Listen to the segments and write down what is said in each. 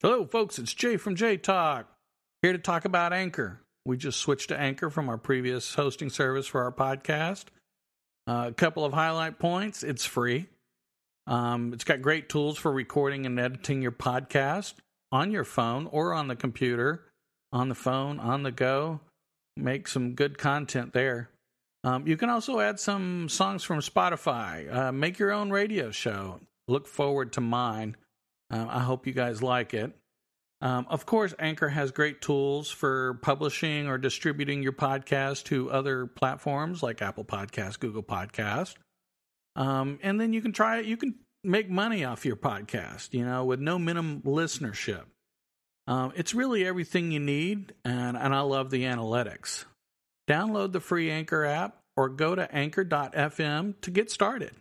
Hello, folks. It's Jay from J Talk. Here to talk about Anchor. We just switched to Anchor from our previous hosting service for our podcast. Uh, a couple of highlight points it's free. Um, it's got great tools for recording and editing your podcast on your phone or on the computer, on the phone, on the go. Make some good content there. Um, you can also add some songs from Spotify. Uh, make your own radio show. Look forward to mine. Uh, I hope you guys like it. Um, of course, Anchor has great tools for publishing or distributing your podcast to other platforms like Apple Podcast, Google Podcast. Um, and then you can try it. You can make money off your podcast, you know, with no minimum listenership. Um, it's really everything you need, and, and I love the analytics. Download the free Anchor app or go to anchor.fm to get started.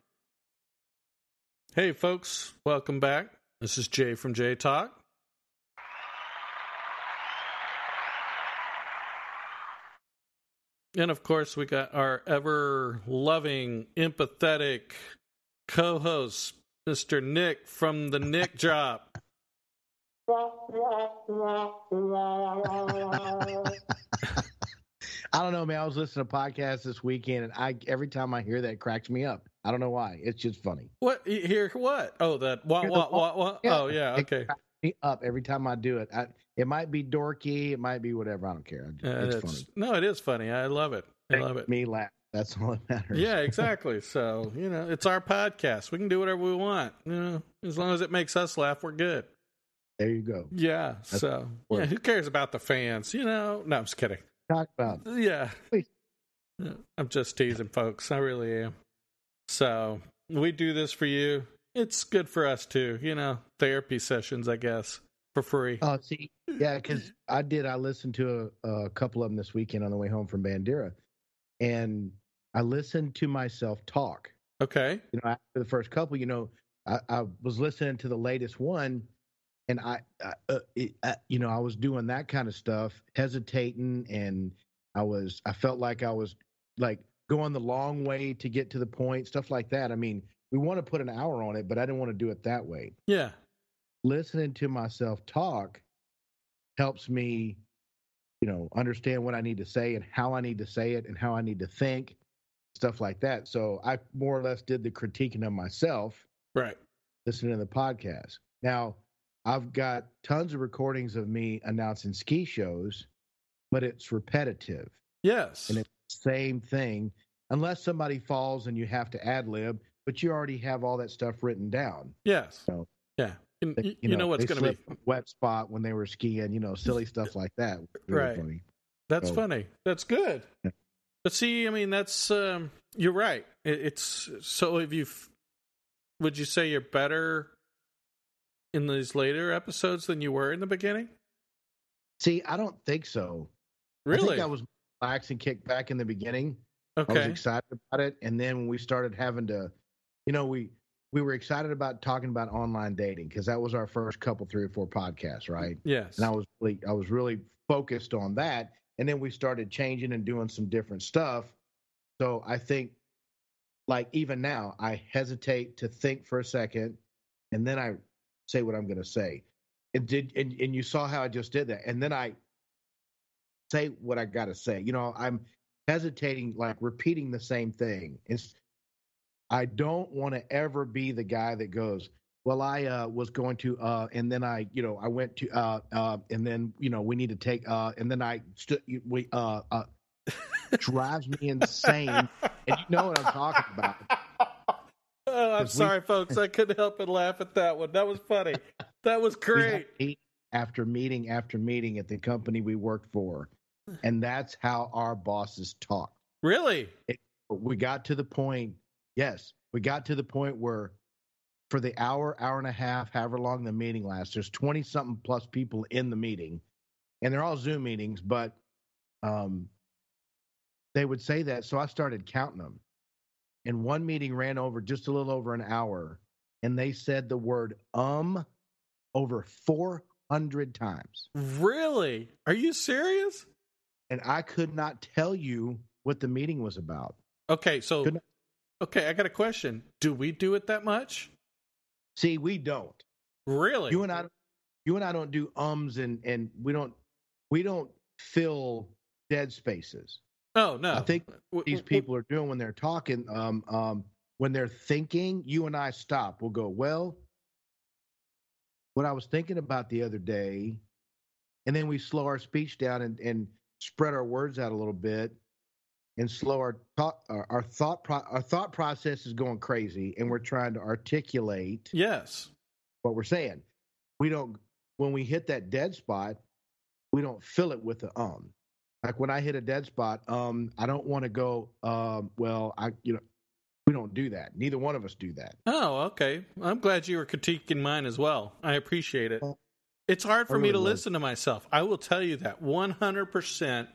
Hey, folks, welcome back. This is Jay from Jay Talk. And of course, we got our ever loving, empathetic co host, Mr. Nick from the Nick Drop. I don't know, man. I was listening to podcasts this weekend, and I every time I hear that, it cracks me up. I don't know why. It's just funny. What? Hear what? Oh, that what? What? What? What? Yeah. Oh, yeah. It Okay. cracks me up every time I do it. I, it might be dorky, it might be whatever. I don't care. I- Uh, it's it's- funny. No, it is funny. I love it. I Make love it. Me laugh. That's all that matters. Yeah, exactly. So you know, it's our podcast. We can do whatever we want. You know, as long as it makes us laugh, we're good. There you go. Yeah. That's so yeah, who cares about the fans? You know? No, I'm just kidding. Talk about. Yeah. Please. I'm just teasing, folks. I really am. So we do this for you. It's good for us too. You know, therapy sessions, I guess, for free. Oh, see, yeah, because I did. I listened to a, a couple of them this weekend on the way home from Bandera, and I listened to myself talk. Okay. you know, after the first couple, you know, I, I was listening to the latest one, and I, I uh, it, uh, you know, I was doing that kind of stuff, hesitating, and I was, I felt like I was like going the long way to get to the point, stuff like that. I mean, we want to put an hour on it, but I didn't want to do it that way. Yeah. Listening to myself talk helps me, you know, understand what I need to say and how I need to say it and how I need to think, stuff like that. So I more or less did the critiquing of myself Right. listening to the podcast. Now, I've got tons of recordings of me announcing ski shows, but it's repetitive Yes. and it's the same thing unless somebody falls and you have to ad lib, but you already have all that stuff written down. yes. So, Yeah. You, They- you, know, what's going to be. wet spot when they were skiing, you know, silly stuff like that. Really Right. funny. That's So- funny. That's good. Yeah. But see, I mean, that's um, you're right. It, it's so. If you would you say you're better in these later episodes than you were in the beginning? See, I don't think so. I Really? think I was relaxed and kicked back in the beginning. Okay. I was excited about it, and then when we started having to, you know, we we were excited about talking about online dating because that was our first couple, three or four podcasts, right? Yes. And I was really, I was really focused on that, and then we started changing and doing some different stuff. So I think, like even now, I hesitate to think for a second, and then I say what I'm going to say. And did and, and you saw how I just did that, and then I say what I got to say. You know, I'm hesitating, like repeating the same thing. It's I don't want to ever be the guy that goes, well, I uh, was going to, uh, and then I, you know, I went to, uh, uh, and then, you know, we need to take, uh, and then I stood, we, uh, uh, drives me insane. And you know what I'm talking about. Oh, I'm 'Cause we- sorry, folks. I couldn't help but laugh at that one. That was funny. That was We great. after meeting after meeting at the company we worked for. And that's how our bosses talk. Really? we got to the point yes we got to the point where for the hour hour and a half however long the meeting lasts there's 20 something plus people in the meeting and they're all zoom meetings but um they would say that so i started counting them and one meeting ran over just a little over an hour and they said the word um over 400 times Really? Are you serious? and i could not tell you what the meeting was about Okay, so Couldn't- okay, I got a question. Do we do it that much? see we don't Really? You and I, you and I don't do ums and and we don't we don't fill dead spaces. Oh no, I think these people are doing when they're talking. Um, um, when they're thinking, you and I stop. We'll go. Well, what I was thinking about the other day, and then we slow our speech down and and spread our words out a little bit, and slow our thought our, our thought pro, our thought process is going crazy, and we're trying to articulate Yes. what we're saying. We don't when we hit that dead spot, we don't fill it with the um. Like when I hit a dead spot, um, I don't want to go, um, well, I you know, we don't do that. Neither one of us do that. Oh, okay. I'm glad you were critiquing mine as well. I appreciate it. It's hard for me to was. listen to myself. I will tell you that 100%.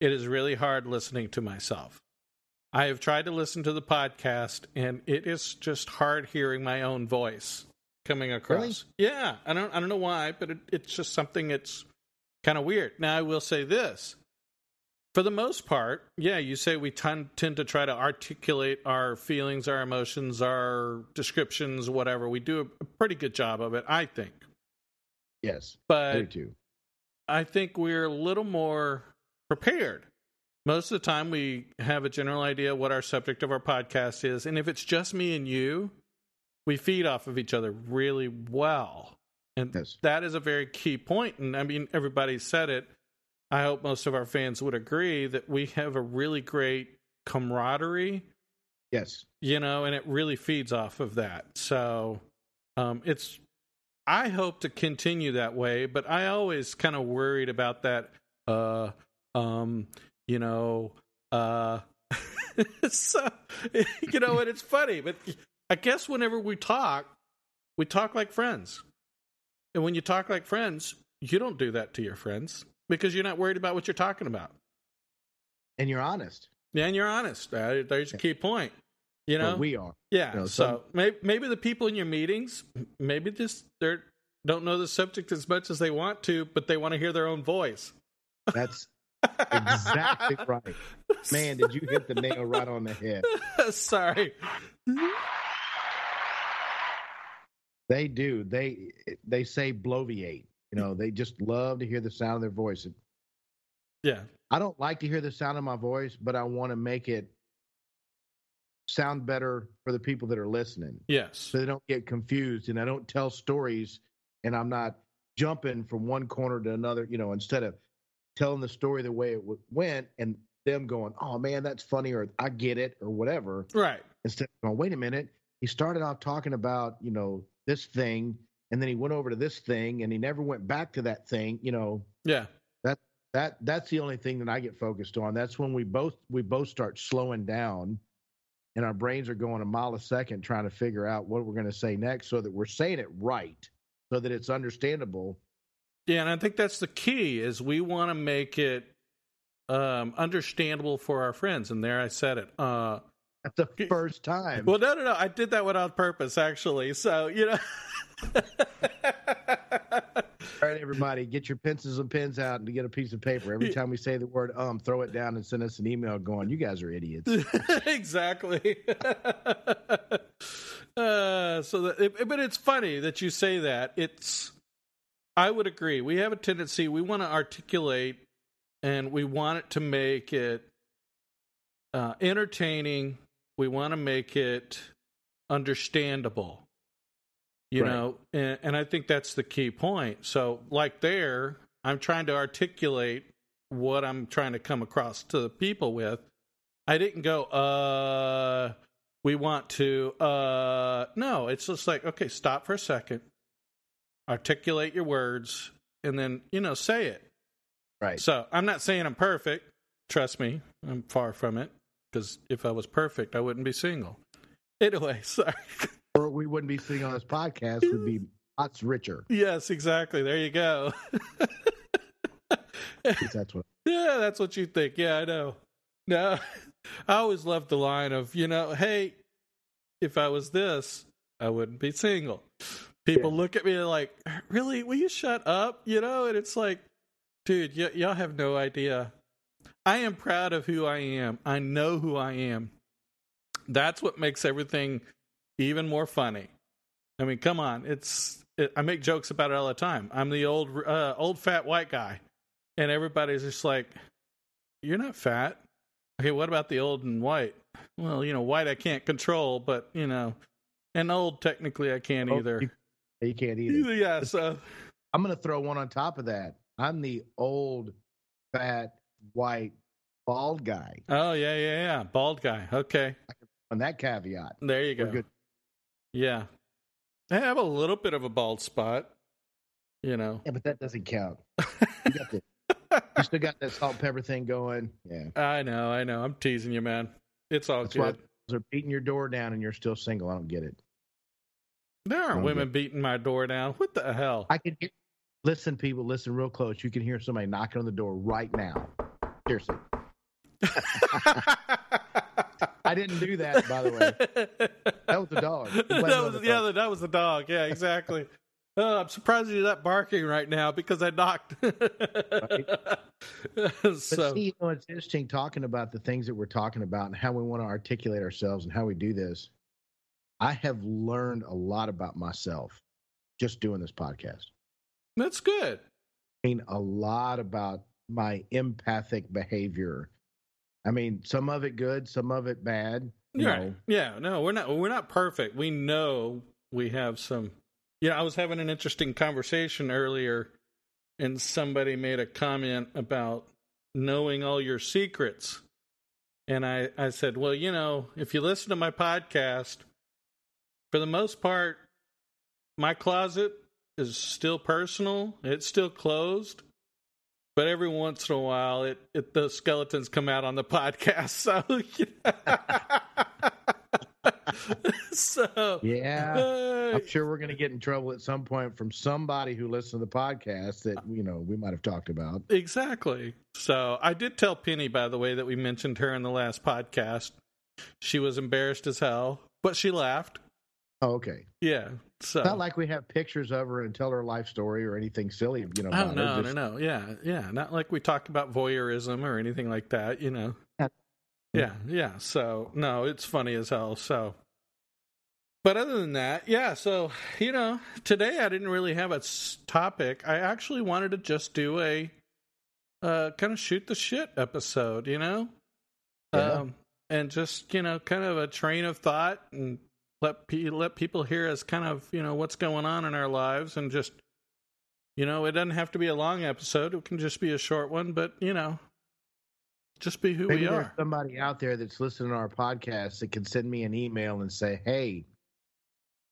It is really hard listening to myself. I have tried to listen to the podcast, and it is just hard hearing my own voice coming across. Really? Yeah, I don't, I don't know why, but it, it's just something that's kind of weird. Now, I will say this: for the most part, yeah, you say we tend tend to try to articulate our feelings, our emotions, our descriptions, whatever. We do a pretty good job of it, I think. Yes, I But do too. I think we're a little more prepared. Most of the time, we have a general idea what our subject of our podcast is. And if it's just me and you, we feed off of each other really well. And Yes. that is a very key point. And I mean, everybody said it. I hope most of our fans would agree that we have a really great camaraderie Yes, you know, and it really feeds off of that. So um, it's, I hope to continue that way, but I always kind of worried about that, uh, um, you know, uh, so, you know, and it's funny, but I guess whenever we talk, we talk like friends. And when you talk like friends, you don't do that to your friends because you're not worried about what you're talking about. and you're honest. Yeah, and you're honest. Uh, there's a key point. You know, we are. yeah. You know, so maybe, maybe the people in your meetings, maybe just they don't know the subject as much as they want to, but they want to hear their own voice. That's exactly right. Man, did you hit the nail right on the head? Sorry. They do. They they say bloviate. You know, they just love to hear the sound of their voice. Yeah. I don't like to hear the sound of my voice, but I want to make it sound better for the people that are listening Yes. so they don't get confused and I don't tell stories and I'm not jumping from one corner to another, you know, instead of telling the story the way it went and them going, oh man, that's funny or I get it or whatever. Right. Instead of going, wait a minute, he started off talking about, you know, this thing and then he went over to this thing and he never went back to that thing, you know, Yeah. that that that's the only thing that I get focused on. That's when we both we both start slowing down and our brains are going a mile a second trying to figure out what we're going to say next so that we're saying it right so that it's understandable. Yeah, and I think that's the key is we want to make it um, understandable for our friends. And there I said it. Uh, That's the first time. well, no, no, no. I did that one on purpose, actually. So you know. All right, everybody, get your pencils and pens out and get a piece of paper. Every time we say the word um, throw it down and send us an email going, you guys are idiots. exactly. uh, so, that, it, but it's funny that you say that. It's, I would agree. We have a tendency. We want to articulate, and we want it to make it uh, entertaining. We want to make it understandable. You Right. know, and, and I think that's the key point. So, like there, I'm trying to articulate what I'm trying to come across to the people with. I didn't go, uh, we want to, uh, no, it's just like, okay, stop for a second, articulate your words, and then, you know, say it. Right. So I'm not saying I'm perfect. Trust me, I'm far from it. Because if I was perfect, I wouldn't be single. Anyway, sorry. Or we wouldn't be sitting on this podcast, we'd be lots richer. yes, exactly. There you go. That's what Yeah, that's what you think. Yeah, I know. No, I always loved the line of, you know, hey, if I was this, I wouldn't be single. People Yeah. look at me like, really? Will you shut up? You know, and it's like, dude, y- y'all have no idea. I am proud of who I am. I know who I am. That's what makes everything even more funny. I mean, come on, it's I make jokes about it all the time. I'm the old uh, old fat white guy, and everybody's just like, "You're not fat." Okay, what about the old and white? Well, you know, white I can't control, but you know, and old technically I can't Oh, either. You, you can't either. Yeah, so I'm going to throw one on top of that. I'm the old, fat, white, bald guy. oh yeah, yeah, yeah, bald guy. Okay, On that caveat, there you go. good. Yeah, I have a little bit of a bald spot. You know, Yeah, but that doesn't count. You, got the, you still got that salt pepper thing going. Yeah. I know, I know. I'm teasing you, man. It's all That's good. they're beating your door down and you're still single. I don't get it. There aren't women beating my door down. What the hell? I can hear, listen, people, listen real close. You can hear somebody knocking on the door right now. Seriously. I didn't do that, by the way. That was the dog. He blamed it that was the yeah, dog. that, that was the dog. Yeah, exactly. oh, I'm surprised he's not barking right now because I knocked. But so see, you know, it's interesting talking about the things that we're talking about and how we want to articulate ourselves and how we do this. I have learned a lot about myself just doing this podcast. that's good. I mean, a lot about my empathic behavior. I mean, some of it good, some of it bad. Yeah, know, yeah. No, we're not. We're not perfect. We know we have some. Yeah, I was having an interesting conversation earlier, and somebody made a comment about knowing all your secrets, and I I said, well, you know, if you listen to my podcast, for the most part, my closet is still personal. It's still closed. But every once in a while, it, it the skeletons come out on the podcast. So, so yeah. uh, I'm sure we're going to get in trouble at some point from somebody who listens to the podcast that, you know, we might have talked about. exactly. So I did tell Penny, by the way, that we mentioned her in the last podcast. She was embarrassed as hell, but she laughed. Oh, okay. Yeah. So It's not like we have pictures of her and tell her life story or anything silly, you know. Oh about no, her. Just- no, no. Yeah, yeah. Not like we talk about voyeurism or anything like that, you know. Yeah. Yeah, yeah. So no, it's funny as hell. So but other than that, yeah, so you know, today I didn't really have a topic. I actually wanted to just do a uh kind of shoot the shit episode, you know? Yeah. Um and just, you know, kind of a train of thought and let pe- let people hear us kind of, you know, what's going on in our lives and just you know, it doesn't have to be a long episode. It can just be a short one, but you know, just be who Maybe we are. somebody out there that's listening to our podcast that can send me an email and say, "Hey,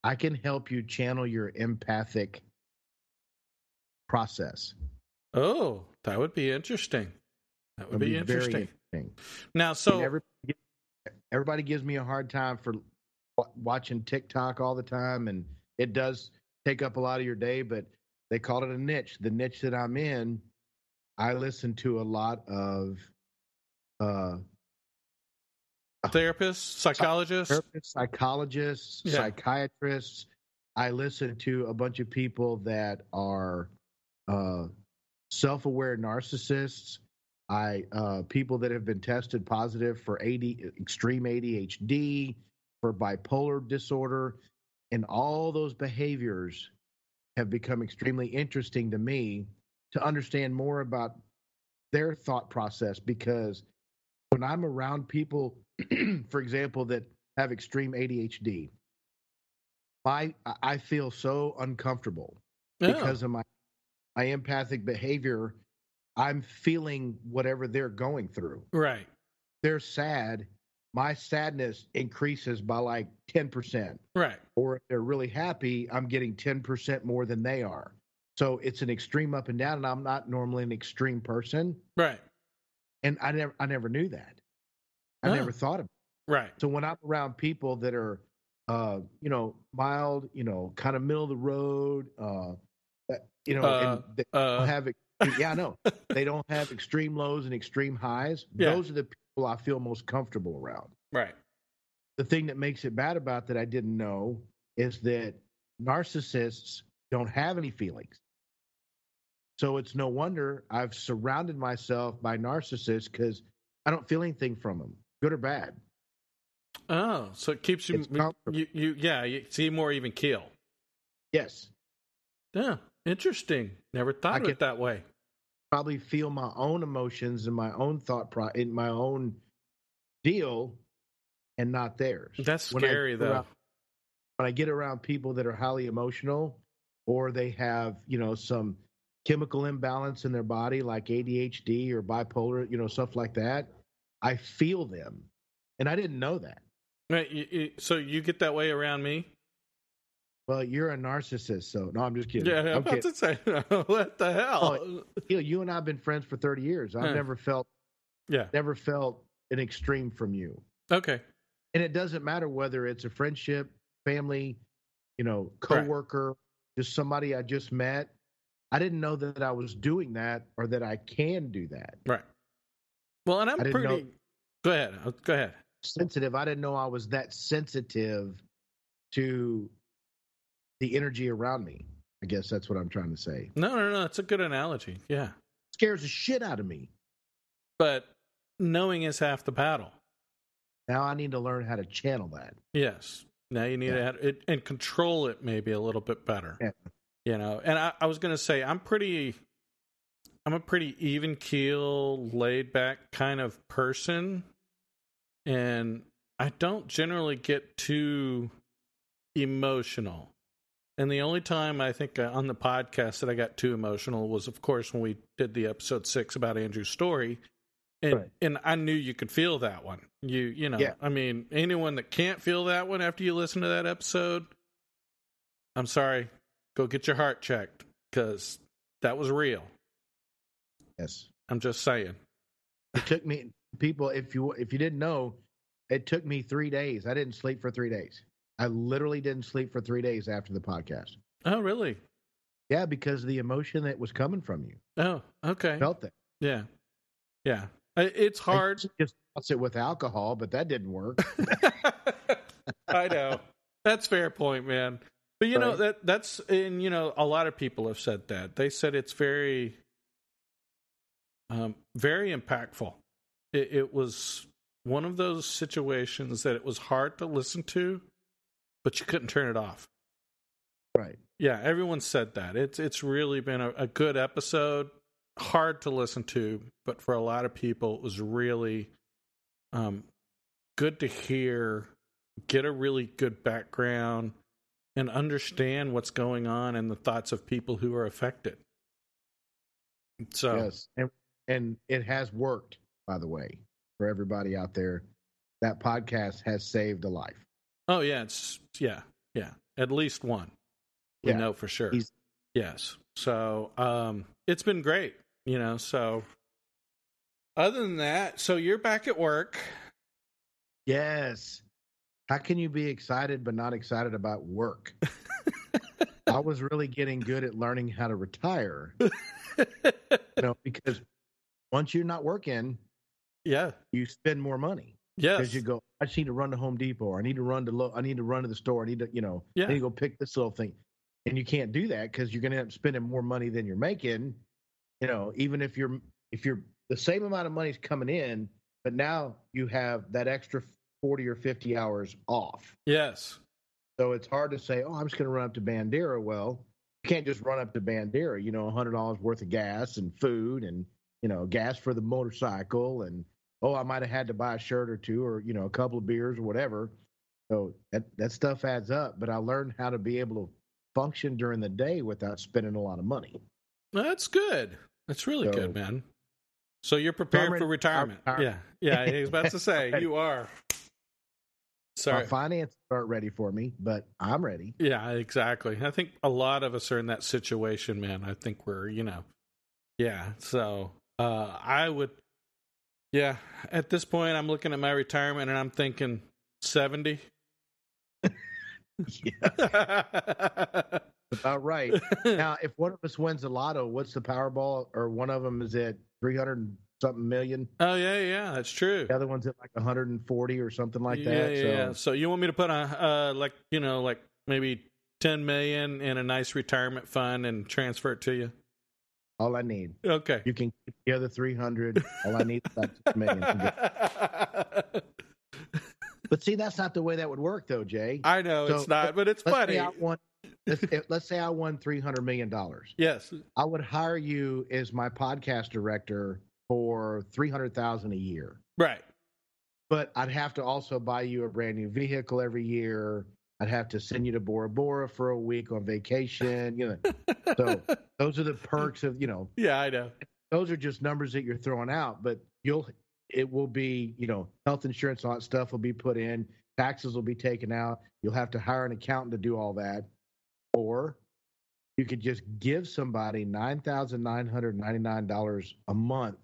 I can help you channel your empathic process." Oh, that would be interesting. That would be, very interesting. interesting. Now, so everybody, everybody gives me a hard time for watching TikTok all the time, and it does take up a lot of your day. But they call it a niche. The niche that I'm in, I listen to a lot of uh, therapists, psychologists, therapists, psychologists, Yeah. psychiatrists. I listen to a bunch of people that are uh, self-aware narcissists. I uh, people that have been tested positive for AD, extreme ADHD, for bipolar disorder, and all those behaviors have become extremely interesting to me to understand more about their thought process because when I'm around people, for example, that have extreme ADHD, my I feel so uncomfortable Oh, because of my my empathic behavior. I'm feeling whatever they're going through. right. They're sad. My sadness increases by like 10%. Right. Or if they're really happy, I'm getting 10% more than they are. So it's an extreme up and down, and I'm not normally an extreme person. Right. And I never I never knew that. I Oh. never thought of it. Right. So when I'm around people that are, uh, you know, mild, you know, kind of middle of the road, uh, you know, Uh, and they Uh, don't have, yeah, I know, they don't have extreme lows and extreme highs. Yeah. Those are the people I feel most comfortable around. right. The thing that makes it bad about that I didn't know is that narcissists don't have any feelings. So it's no wonder I've surrounded myself by narcissists because I don't feel anything from them, good or bad. Oh, so it keeps you, you, you, yeah, you see more even keel. Yes. Yeah, interesting. Never thought I of can- it that way. Probably feel my own emotions and my own thought pro in my own deal, and not theirs. That's When I scary, get though. around- when I get around people that are highly emotional, or they have you know some chemical imbalance in their body, like ADHD or bipolar, you know stuff like that, I feel them, and I didn't know that. Right, you- you- so you get that way around me? Well, you're a narcissist, so no, I'm just kidding. Yeah, I'm I'm about kidding. to say, what the hell? Oh, you, know, you and I've been friends for 30 years. I've Huh. never felt yeah. never felt an extreme from you. Okay. And it doesn't matter whether it's a friendship, family, you know, Right. coworker, just somebody I just met. I didn't know that I was doing that or that I can do that. Right. Well, and I'm didn't know- pretty. Go ahead. Go ahead. Sensitive. I didn't know I was that sensitive to the energy around me. I guess that's what I'm trying to say. No, no, no. It's a good analogy. Yeah. scares the shit out of me. But knowing is half the battle. Now I need to learn how to channel that. Yes. Now you need Yeah. to have it and control it maybe a little bit better. Yeah. You know, and I, I was going to say I'm pretty, I'm a pretty even keel, laid back kind of person, and I don't generally get too emotional. And the only time I think uh, on the podcast that I got too emotional was, of course, when we did the episode six about Andrew's story, and Right. and I knew you could feel that one. You you know, Yeah. I mean, anyone that can't feel that one after you listen to that episode, I'm sorry, go get your heart checked because that was real. Yes. I'm just saying. It took me people if you if you didn't know, it took me 3 days. I didn't sleep for 3 days. I literally didn't sleep for 3 days after the podcast. Oh, really? Yeah, because of the emotion that was coming from you. Oh, okay. Felt that. Yeah, yeah. It's hard. just toss it with alcohol, but that didn't work. I know. That's fair point, man. But you know that that's and you know a lot of people have said that. They said it's very um very impactful. It, it was one of those situations that it was hard to listen to, but you couldn't turn it off. right. Yeah, everyone said that. It's it's really been a, a good episode. Hard to listen to, but for a lot of people, it was really um, good to hear. Get a really good background and understand what's going on and the thoughts of people who are affected. So, Yes. And and it has worked, by the way, for everybody out there. That podcast has saved a life. Oh yeah, it's yeah, yeah, at least one. We Yeah. know for sure. He's- Yes. So um it's been great, you know, so other than that, so you're back at work. Yes. How can you be excited but not excited about work? I was really getting good at learning how to retire, you know, because once you're not working, yeah. you spend more money Yes. because you go. I just need to run to Home Depot, or I need to run to lo- I need to run to the store. I need to, you know, Yeah. I need to go pick this little thing, and you can't do that because you're going to end up spending more money than you're making. You know, even if you're if you're the same amount of money's coming in, but now you have that extra forty or fifty hours off. yes. So it's hard to say, oh, I'm just going to run up to Bandera. Well, you can't just run up to Bandera. You know, a hundred dollars worth of gas and food, and you know, gas for the motorcycle, and oh, I might have had to buy a shirt or two, or you know, a couple of beers or whatever. So that that stuff adds up. But I learned how to be able to function during the day without spending a lot of money. That's good. That's really So- good, man. So you're prepared for retirement. Yeah. Yeah, I was about to say you are. Sorry. My finances aren't ready for me, but I'm ready. Yeah, exactly. I think a lot of us are in that situation, man. I think we're, you know, yeah. So uh, I would, yeah. At this point, I'm looking at my retirement and I'm thinking seventy. yeah, about right. now, if one of us wins the lotto, what's the Powerball? Or one of them is at three hundred something million. oh yeah, yeah, that's true. The other one's at like 140 or something like that. Yeah, yeah, so yeah. So you want me to put a uh, like you know like maybe ten million in a nice retirement fund and transfer it to you? All I need, Okay. you can keep the other 300. all I need is that million. But see, that's not the way that would work, though, Jay. I know So, it's not, but it's funny. say won. let's, let's say I won three hundred million dollars. Yes. I would hire you as my podcast director for three hundred thousand a year. Right. But I'd have to also buy you a brand new vehicle every year. I'd have to send you to Bora Bora for a week on vacation. You know, so those are the perks of you know. Yeah, I know. Those are just numbers that you're throwing out, but you'll it will be you know health insurance, all that stuff will be put in, taxes will be taken out. You'll have to hire an accountant to do all that, or you could just give somebody nine thousand nine hundred ninety nine dollars a month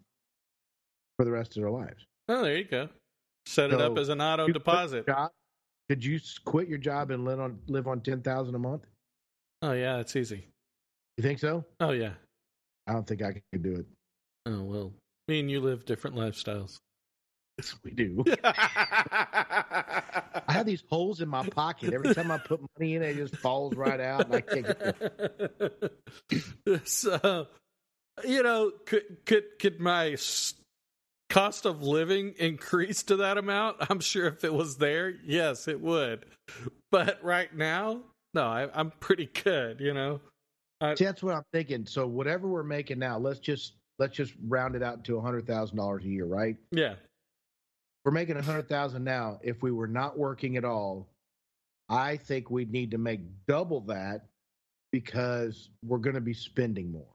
for the rest of their lives. Oh, there you go. Set it up as an auto deposit. job- Could you quit your job and live on live on ten thousand a month? Oh yeah, it's easy. You think so? Oh yeah. I don't think I could do it. Oh well. Me and you live different lifestyles. Yes, we do. I have these holes in my pocket. Every time I put money in, it just falls right out, and I can't get it. so, you know, could could could my cost of living increase to that amount? I'm sure if it was there, yes, it would. But right now, no, I, I'm pretty good. You know. See, that's what I'm thinking. So whatever we're making now, let's just let's just round it out to a hundred thousand dollars a year, right? Yeah. We're making a hundred thousand now. If we were not working at all, I think we'd need to make double that because we're going to be spending more.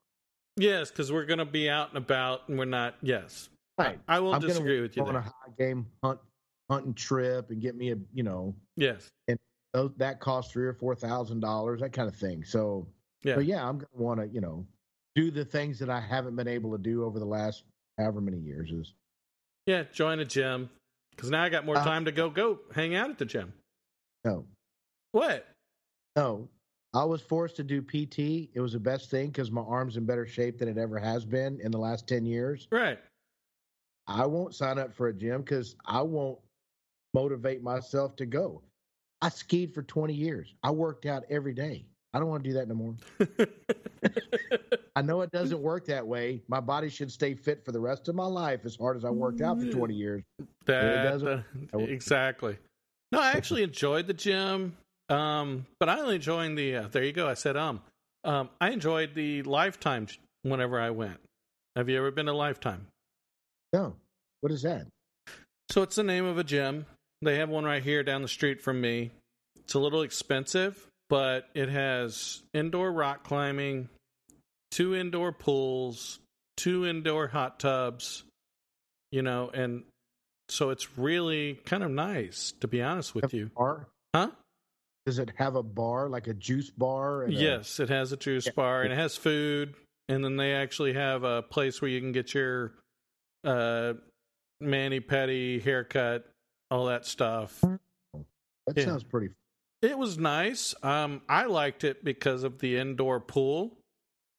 Yes, because we're going to be out and about, and we're not. Yes, Right. I will I'm disagree with you on a high game hunt hunting trip and get me a you know Yes. those, that costs three or four thousand dollars that kind of thing. So Yeah. so yeah, I'm gonna want to you know do the things that I haven't been able to do over the last however many years is Yeah. Join a gym because now I got more Uh, time to go go hang out at the gym. no What? no. I was forced to do PT. It was the best thing because my arm's in better shape than it ever has been in the last ten years. Right. I won't sign up for a gym because I won't motivate myself to go. I skied for 20 years. I worked out every day. I don't want to do that no more. I know it doesn't work that way. My body should stay fit for the rest of my life as hard as I worked out for 20 years. That, doesn't- uh, exactly. No, I actually enjoyed the gym, um, but I only joined the. Uh, there you go. I said um. Um, I enjoyed the Lifetime whenever I went. Have you ever been to Lifetime? No. What is that? So it's the name of a gym. They have one right here down the street from me. It's a little expensive, but it has indoor rock climbing, two indoor pools, two indoor hot tubs, you know, and so it's really kind of nice, to be honest with you. Bar? Huh? Does it have a bar, like a juice bar? and a- Yes, it has a juice Yeah. bar and it has food, and then they actually have a place where you can get your uh, mani pedi haircut, all that stuff. that yeah. sounds pretty. It was nice. Um, I liked it because of the indoor pool.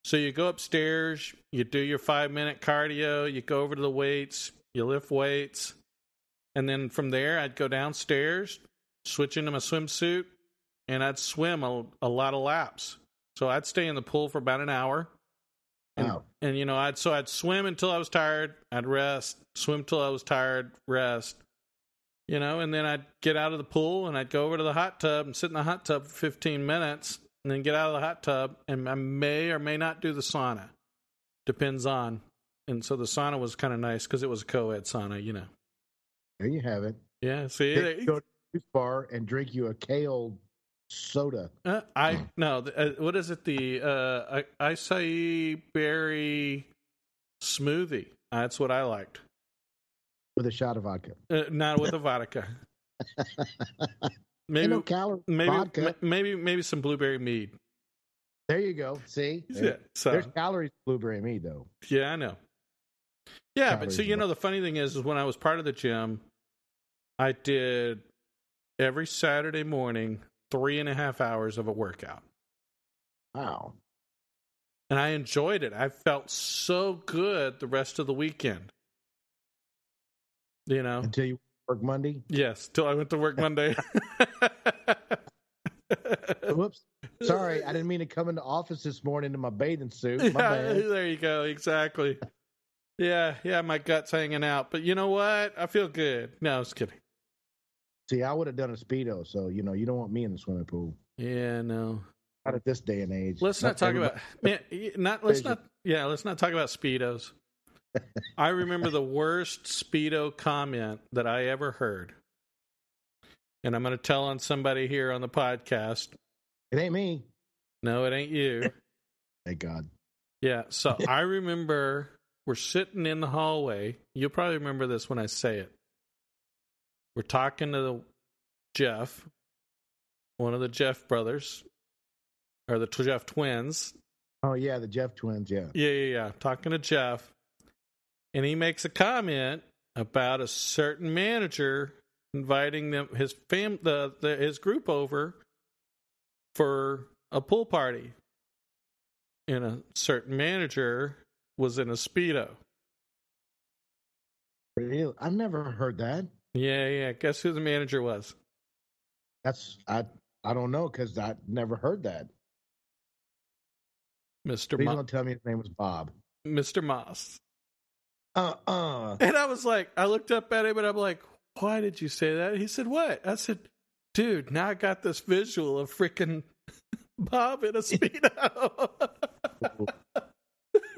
So you go upstairs, you do your five minute cardio, you go over to the weights, you lift weights, and then from there I'd go downstairs, switch into my swimsuit, and I'd swim a, a lot of laps. So I'd stay in the pool for about an hour. And, Wow. and you know, I'd so I'd swim until I was tired, I'd rest, swim till I was tired, rest. You know, and then I'd get out of the pool and I'd go over to the hot tub and sit in the hot tub for 15 minutes and then get out of the hot tub and I may or may not do the sauna. Depends on. And so the sauna was kind of nice because it was a co-ed sauna, you know. There you have it. Yeah, see, Then there you you go to the bar and drink you a kale soda. Uh, I no. Uh, what is it? The uh, I- acai berry smoothie. That's what I liked. with a shot of vodka. Uh, not with a vodka. Maybe no calories. maybe vodka. ma- maybe maybe some blueberry mead. There you go. See, Yeah. So there's calories blueberry mead though. yeah, I know. Yeah, but so you know the funny thing is, is when I was part of the gym, I did every Saturday morning three and a half hours of a workout. Wow. and I enjoyed it. I felt so good the rest of the weekend. You know, Until you work Monday. yes, till I went to work Monday. Whoops. Sorry, I didn't mean to come into office this morning in my bathing suit. My yeah, there you go. Exactly. Yeah, yeah, my gut's hanging out, but you know what? I feel good. No, I was kidding. See, I would have done a speedo, so you know you don't want me in the swimming pool. Yeah, no. Not at this day and age. Let's not, talk about man. Not let's not. Yeah, let's not talk about speedos. I remember the worst speedo comment that I ever heard, and I'm going to tell on somebody here on the podcast. It ain't me. No, it ain't you. Thank God. Yeah. So I remember we're sitting in the hallway. You'll probably remember this when I say it. We're talking to the Jeff, one of the Jeff brothers, or the Jeff twins. Oh yeah, the Jeff twins. Yeah. Yeah, yeah, yeah. Talking to Jeff, and he makes a comment about a certain manager inviting them his fam the, the his group over for a pool party. And a certain manager was in a speedo. Really? I've never heard that. Yeah, yeah. Guess who the manager was? That's I. I don't know because I never heard that. Mister. Please Mo- don't tell me his name was Bob. Mister Moss. Uh uh And I was like, I looked up at him and I'm like, why did you say that? He said, what? I said, dude, now I got this visual of freaking Bob in a speedo.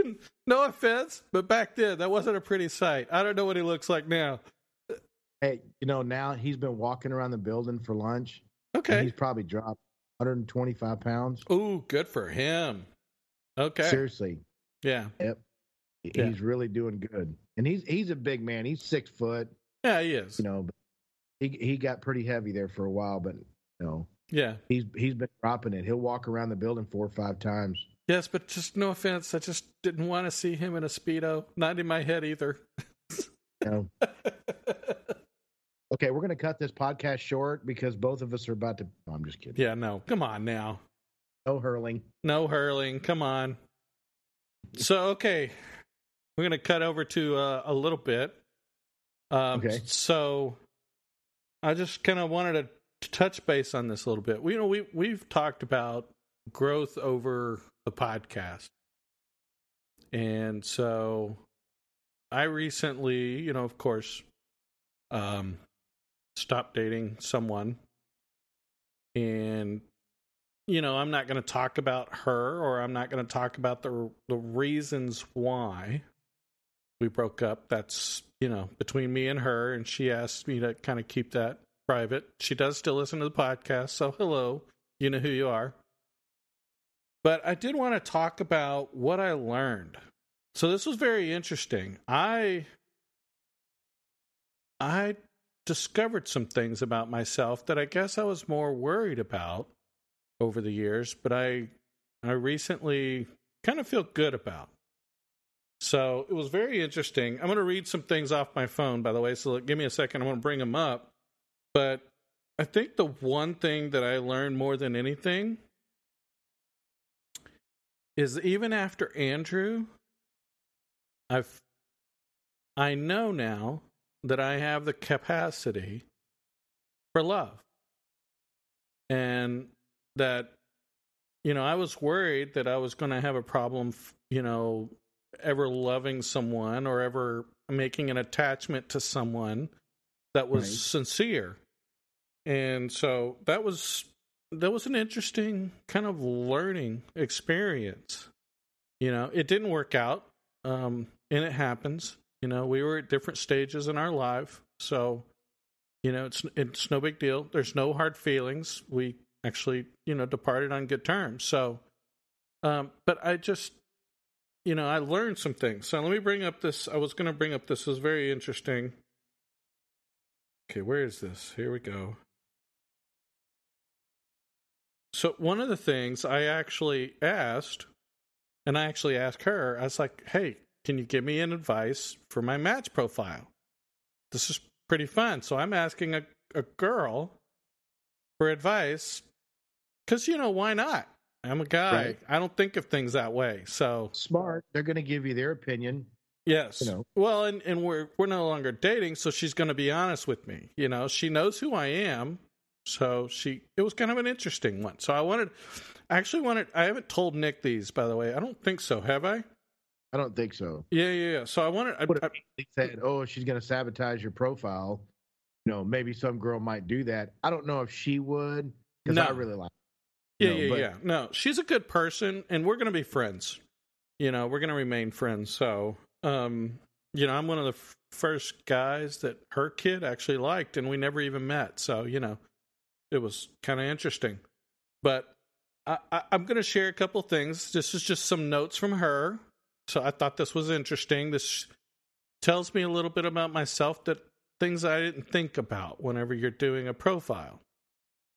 no offense, but back then that wasn't a pretty sight. I don't know what he looks like now. Hey, you know, now he's been walking around the building for lunch. Okay. He's probably dropped 125 pounds. Ooh, good for him. Okay. Seriously. Yeah. Yep. Yeah. He's really doing good. And he's he's a big man. He's six foot. Yeah, he is. You know, he he got pretty heavy there for a while, but you know, yeah, he's he's been dropping it. He'll walk around the building four or five times. Yes, but just no offense, I just didn't want to see him in a speedo. Not in my head either. no. Okay, we're going to cut this podcast short because both of us are about to. Oh, I'm just kidding. Yeah, no, come on now. No hurling. No hurling. Come on. So okay, we're going to cut over to uh, a little bit. Um, okay. So I just kind of wanted to touch base on this a little bit. We, you know, we we've talked about growth over the podcast, and so I recently, you know, of course, um, stopped dating someone, and you know, I'm not going to talk about her, or I'm not going to talk about the the reasons why we broke up. That's, you know, between me and her. And she asked me to kind of keep that private. She does still listen to the podcast. So, hello, you know who you are. But I did want to talk about what I learned. So, this was very interesting. I. I discovered some things about myself that I guess I was more worried about over the years, but I I recently kind of feel good about. So it was very interesting. I'm going to read some things off my phone, by the way. So give me a second. I'm going to bring them up. But I think the one thing that I learned more than anything is even after Andrew, I've I know now that I have the capacity for love. And that you know, I was worried that I was going to have a problem, you know, ever loving someone or ever making an attachment to someone that was right. sincere. And so that was that was an interesting kind of learning experience. You know, it didn't work out. Um and it happens. You know, we were at different stages in our life. So, you know, it's it's no big deal. There's no hard feelings. We actually, you know, departed on good terms. So um but I just you know, I learned some things. So let me bring up this. I was going to bring up this. was very interesting. Okay, where is this? Here we go. So one of the things I actually asked, and I actually asked her, I was like, "Hey, can you give me an advice for my match profile? This is pretty fun." So I'm asking a a girl for advice because you know why not? I'm a guy. Right. I don't think of things that way. So smart. They're going to give you their opinion. Yes. You know. Well, and and we're we're no longer dating, so she's going to be honest with me. You know, she knows who I am. So she it was kind of an interesting one. So I wanted I actually wanted I haven't told Nick these by the way. I don't think so, have I? I don't think so. Yeah, yeah, yeah. So I wanted I, I, I said, "Oh, she's going to sabotage your profile." You know, maybe some girl might do that. I don't know if she would because no. I really like Yeah, know, yeah, but- yeah. No, she's a good person, and we're going to be friends. You know, we're going to remain friends. So, um, you know, I'm one of the f- first guys that her kid actually liked, and we never even met. So, you know, it was kind of interesting. But I, I, I'm going to share a couple things. This is just some notes from her. So I thought this was interesting. This tells me a little bit about myself that things I didn't think about whenever you're doing a profile.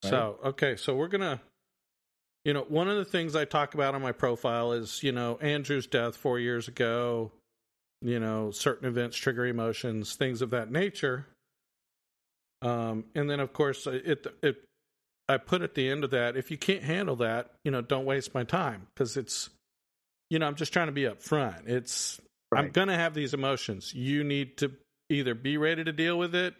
So, okay, so we're going to you know, one of the things I talk about on my profile is, you know, Andrew's death four years ago, you know, certain events trigger emotions, things of that nature. Um, and then of course it it I put at the end of that, if you can't handle that, you know, don't waste my time because it's, you know, I'm just trying to be upfront. It's I'm gonna have these emotions. You need to either be ready to deal with it,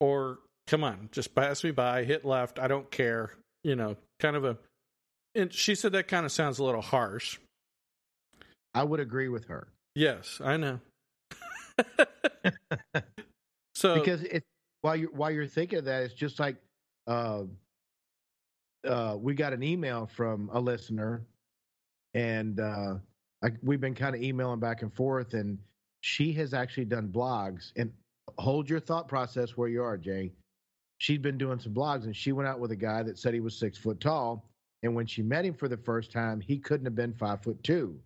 or come on, just pass me by, hit left. I don't care. You know, kind of a. And she said that kind of sounds a little harsh. I would agree with her Yes, I know. so because it while you while you're thinking of that, it's just like uh, uh, we got an email from a listener, and uh, I, we've been kind of emailing back and forth, and she has actually done blogs. And hold your thought process where you are, Jay. She'd been doing some blogs, and she went out with a guy that said he was six foot tall. And when she met him for the first time, he couldn't have been five foot two.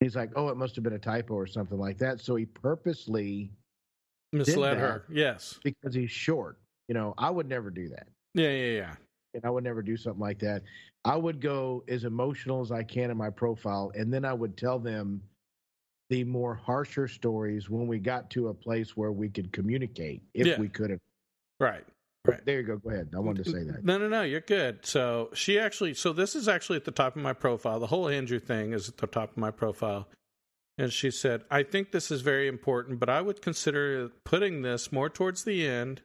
He's like, "Oh, it must have been a typo or something like that." So he purposely misled her. Yes. because he's short. You know, I would never do that. Yeah, yeah, yeah. And I would never do something like that. I would go as emotional as I can in my profile, and then I would tell them the more harsher stories when we got to a place where we could communicate, if Yeah. we could have. Right. There you go. Go ahead. I wanted to say that. No, no, no. You're good. So she actually. So this is actually at the top of my profile. The whole Andrew thing is at the top of my profile. And she said, "I think this is very important, but I would consider putting this more towards the end,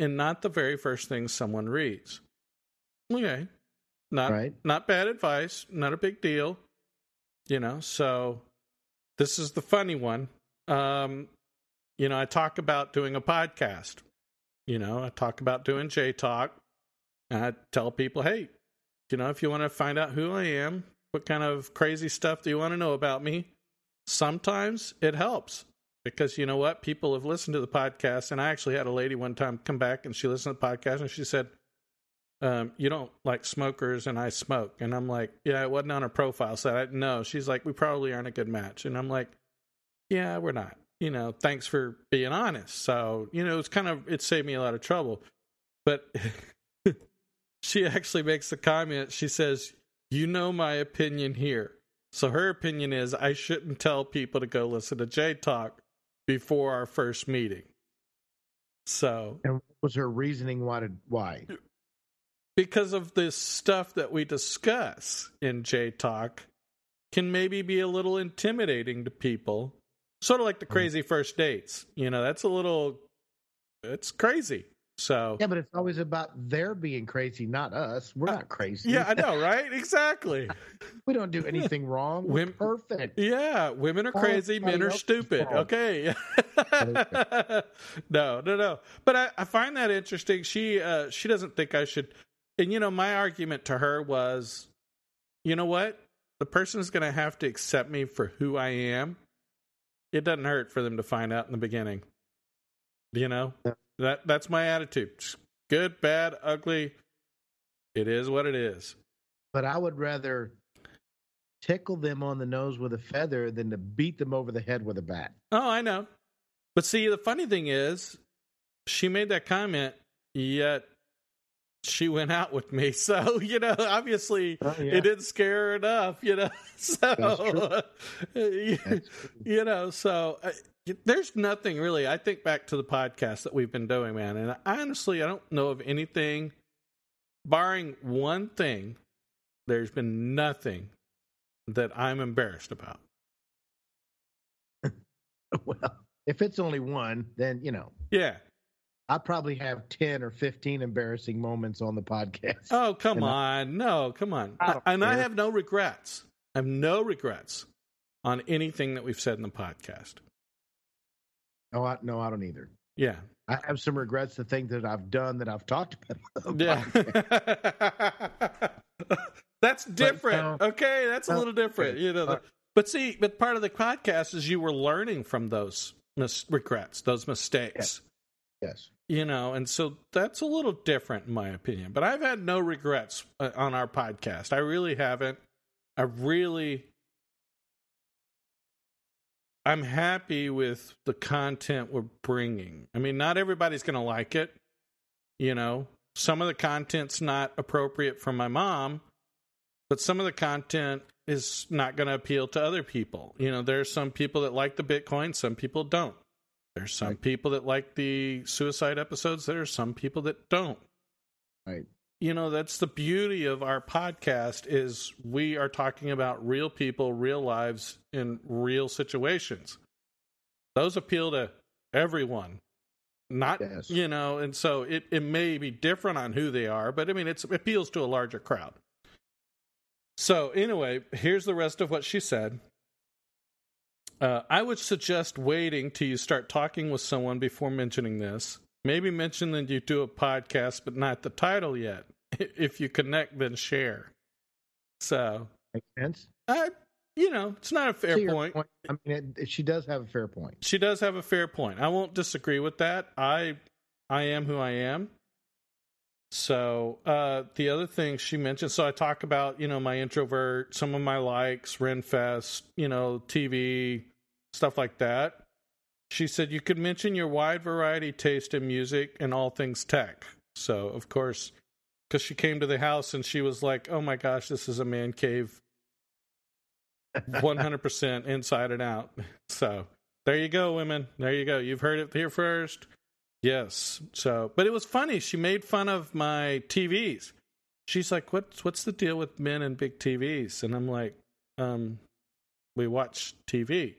and not the very first thing someone reads." Okay, not Right. not bad advice. Not a big deal. You know. So this is the funny one. Um, you know, I talk about doing a podcast. You know, I talk about doing J Talk. And I tell people, hey, you know, if you want to find out who I am, what kind of crazy stuff do you want to know about me? Sometimes it helps because you know what? People have listened to the podcast. And I actually had a lady one time come back and she listened to the podcast and she said, um, you don't like smokers and I smoke. And I'm like, yeah, it wasn't on her profile. So I know. She's like, we probably aren't a good match. And I'm like, yeah, we're not. You know, thanks for being honest. So, you know, it's kind of, it saved me a lot of trouble. But she actually makes the comment. She says, you know my opinion here. So her opinion is I shouldn't tell people to go listen to J Talk before our first meeting. So, And what was her reasoning? Why did why? Because of this stuff that we discuss in J Talk, can maybe be a little intimidating to people. Sort of like the crazy first dates. You know, that's a little, it's crazy. So, Yeah, but it's always about their being crazy, not us. We're not crazy. yeah, I know, right? Exactly. we don't do anything wrong. We're Women- perfect. Yeah, women are Oh, crazy, men are everybody else is stupid. Okay. no, no, no. But I, I find that interesting. She uh she doesn't think I should and you know, my argument to her was, you know what? The person's gonna have to accept me for who I am. It doesn't hurt for them to find out in the beginning. You know? Yeah. That that's my attitude. Good, bad, ugly. It is what it is. But I would rather tickle them on the nose with a feather than to beat them over the head with a bat. Oh, I know. But see, the funny thing is, she made that comment, yet she went out with me. So, you know, obviously Oh, yeah. it didn't scare her enough, you know. So, you, you know, so uh, there's nothing really. I think back to the podcast that we've been doing, man. And I honestly, I don't know of anything, barring one thing, there's been nothing that I'm embarrassed about. well, if it's only one, then you know Yeah. I probably have ten or fifteen embarrassing moments on the podcast. Oh, come And on. No, come on. I don't and I have no regrets. I have no regrets on anything that we've said in the podcast. No, I, no, I don't either. Yeah. I have some regrets to things that I've done that I've talked about. Yeah. that's different. no, okay, that's a little different. okay. You know, the, but see, but part of the podcast is you were learning from those mis- regrets, those mistakes. Yes. You know, and so that's a little different in my opinion. But I've had no regrets uh, on our podcast. I really haven't. I really I'm happy with the content we're bringing. I mean, not everybody's going to like it. You know, some of the content's not appropriate for my mom, but some of the content is not going to appeal to other people. You know, there's some people that like the Bitcoin, some people don't. There's some Right. people that like the suicide episodes, there are some people that don't. Right. You know, that's the beauty of our podcast is we are talking about real people, real lives in real situations. Those appeal to everyone. Not Yes. you know, and so it, it may be different on who they are, but I mean it's it appeals to a larger crowd. So anyway, here's the rest of what she said. Uh, I would suggest waiting till you start talking with someone before mentioning this. Maybe mention that you do a podcast, but not the title yet. If you connect, then share. So, Makes sense. I, you know, it's not a fair your point. I mean, it, it- she does have a fair point. She does have a fair point. I won't disagree with that. I, I am who I am. So, uh, the other thing she mentioned, so I talk about, you know, my introvert, some of my likes, Renfest, you know, TV, stuff like that. She said you could mention your wide variety taste in music and all things tech. So, of course, because she came to the house and she was like, oh my gosh, this is a man cave 100% inside and out. So, there you go, women. There you go. You've heard it here first. Yes. So, but it was funny. She made fun of my TVs. She's like, "What's what's the deal with men and big TVs?" And I'm like, "Um, we watch TV."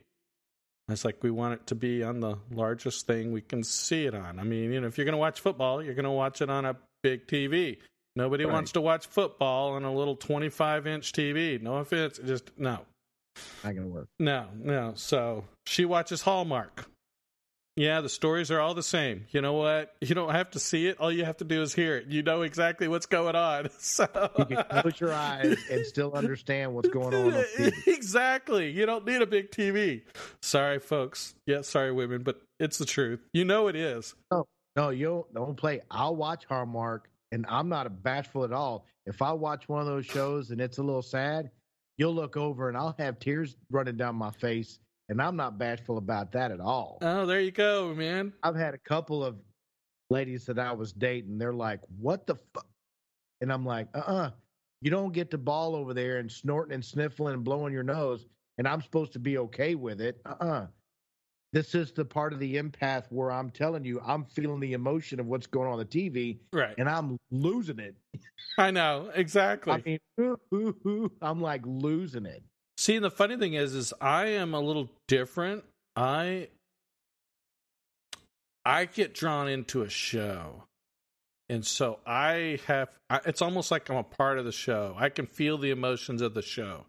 I was like, "We want it to be on the largest thing we can see it on." I mean, you know, if you're going to watch football, you're going to watch it on a big TV. Nobody Right. wants to watch football on a little 25 inch TV. No offense, just no. Not gonna work. No, no. So she watches Hallmark. Yeah, the stories are all the same. You know what? You don't have to see it. All you have to do is hear it. You know exactly what's going on. So You can close your eyes and still understand what's going on. on exactly. You don't need a big TV. Sorry, folks. Yeah, sorry, women, but it's the truth. You know it is. No, no, you don't, play. I'll watch Hallmark, and I'm not bashful at all. If I watch one of those shows and it's a little sad, you'll look over and I'll have tears running down my face, and I'm not bashful about that at all. Oh, there you go, man. I've had a couple of ladies that I was dating. They're like, "What the fuck?" And I'm like, "Uh-uh, you don't get to bawl over there and snorting and sniffling and blowing your nose, and I'm supposed to be okay with it. Uh-uh." This is the part of the empath where I'm telling you, I'm feeling the emotion of what's going on on the TV, Right. and I'm losing it. I know exactly. I mean, ooh, ooh, ooh, I'm like losing it. See, and the funny thing is, is I am a little different. I I get drawn into a show, and so I have. I, it's almost like I'm a part of the show. I can feel the emotions of the show.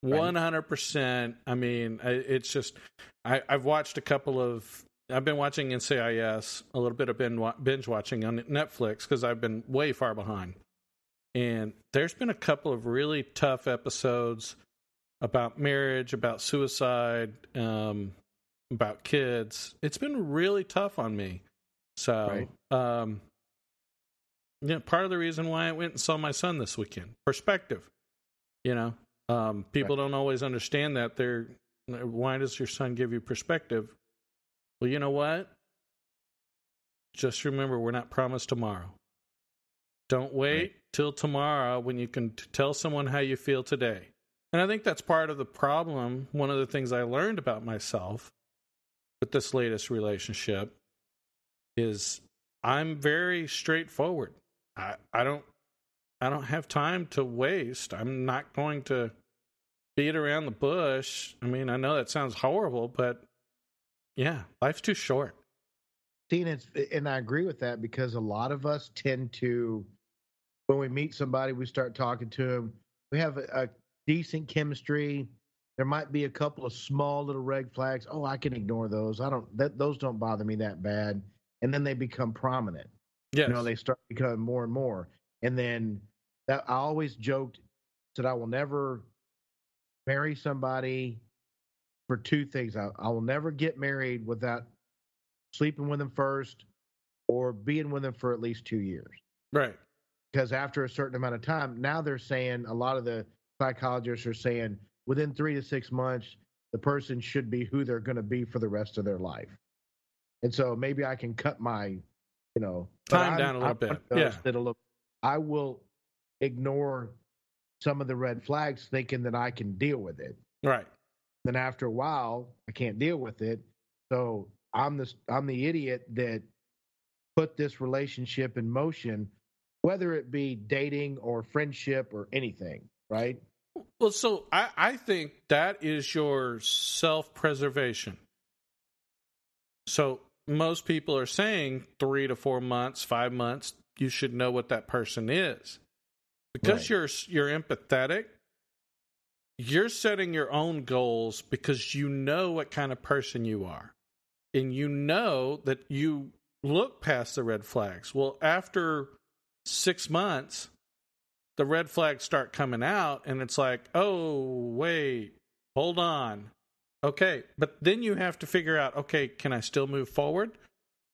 One hundred percent. I mean, I, it's just. I, I've watched a couple of. I've been watching NCIS a little bit of binge watching on Netflix because I've been way far behind. And there's been a couple of really tough episodes about marriage, about suicide, um, about kids. It's been really tough on me. So, um, yeah, part of the reason why I went and saw my son this weekend, perspective. You know, um, people don't always understand that. They're why does your son give you perspective? Well, you know what? Just remember, we're not promised tomorrow. Don't wait Right. till tomorrow when you can t- tell someone how you feel today. And I think that's part of the problem. One of the things I learned about myself with this latest relationship is I'm very straightforward. I, I don't I don't have time to waste. I'm not going to beat around the bush. I mean, I know that sounds horrible, but yeah, life's too short. See, and, it's, and I agree with that because a lot of us tend to, when we meet somebody, we start talking to them. We have a, a decent chemistry. There might be a couple of small little red flags. Oh, I can ignore those. I don't. That those don't bother me that bad. and then they become prominent. Yes. You know, they start becoming more and more. And then that I always joked that I will never marry somebody for two things. I, I will never get married without sleeping with them first or being with them for at least two years. right. Because after a certain amount of time, now they're saying a lot of the psychologists are saying within three to six months, the person should be who they're going to be for the rest of their life. And so maybe I can cut my, you know, Time down a little bit, one of those yeah. That'll look, I will ignore some of the red flags thinking that I can deal with it. Right. Then after a while, I can't deal with it. So I'm the I'm the idiot that put this relationship in motion, whether it be dating or friendship or anything, right? Well, so I, I think that is your self preservation. So most people are saying three to four months, five months, you should know what that person is. Because Right. you're you're empathetic, you're setting your own goals because you know what kind of person you are. And you know that you look past the red flags. Well, after six months, the red flags start coming out and it's like oh wait hold on. Okay but then you have to figure out okay can i still move forward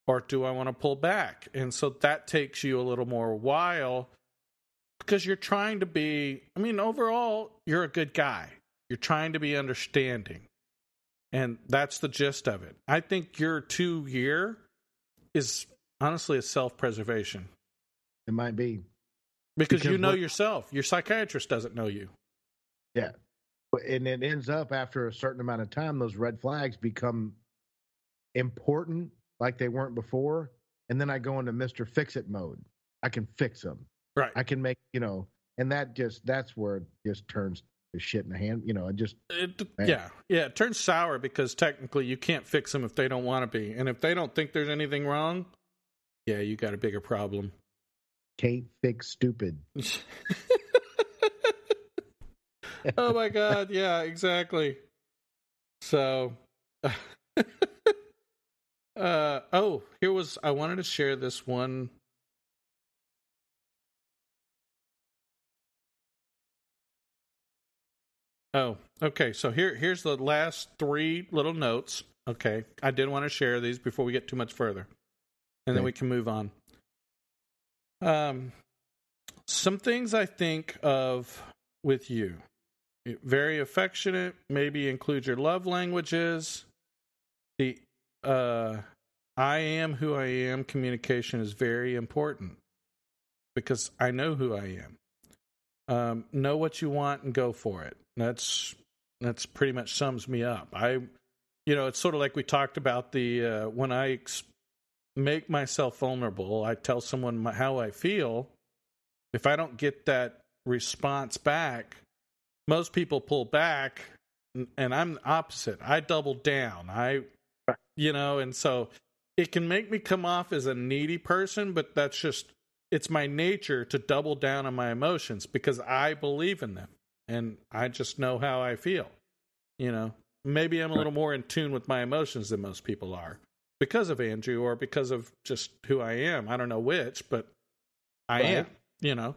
or do i want to pull back? And so that takes you a little more while because you're trying to be i mean overall you're a good guy. You're trying to be understanding and that's the gist of it. I think your two year is honestly a self-preservation. It might be. Because, Because you know yourself. Your psychiatrist doesn't know you. Yeah. And it ends up after a certain amount of time, those red flags become important like they weren't before. And then I go into Mr. Fix It mode. I can fix them. Right. I can make, you know, and that just, that's where it just turns the shit in the hand. You know, it just, It, yeah. Yeah. It turns sour because technically you can't fix them if they don't want to be. And if they don't think there's anything wrong, yeah, you got a bigger problem. Can't fix stupid. oh my God. Yeah, exactly. So, uh, oh, here was, I wanted to share this one. Oh, okay. So here, here's the last three little notes. Okay, I did want to share these before we get too much further, and then we can move on. Um, some things I think of with you: very affectionate. Maybe include your love languages. The uh, I am who I am. Communication is very important because I know who I am. Um, know what you want and go for it. That's that's pretty much sums me up. I, you know, it's sort of like we talked about the uh, when I make myself vulnerable. I tell someone my, how I feel. If I don't get that response back, most people pull back, and, and I'm the opposite. I double down. I, you know, and so it can make me come off as a needy person, but that's just it's my nature to double down on my emotions because I believe in them and I just know how I feel. You know, maybe I'm a little more in tune with my emotions than most people are because of Andrew or because of just who I am. I don't know which, but I Right. am, you know.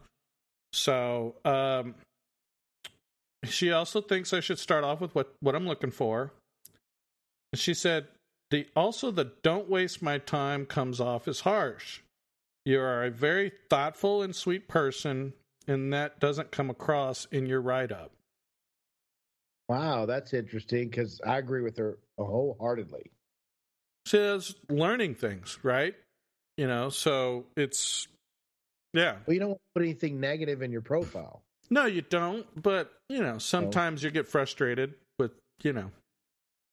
So, um she also thinks I should start off with what what I'm looking for. She said, "The also the don't waste my time comes off as harsh. You are a very thoughtful and sweet person, and that doesn't come across in your write up." Wow, that's interesting because I agree with her wholeheartedly. Says learning things, right? You know, so it's yeah. Well, you don't want to put anything negative in your profile. No, you don't, but you know, sometimes you get frustrated with, you know.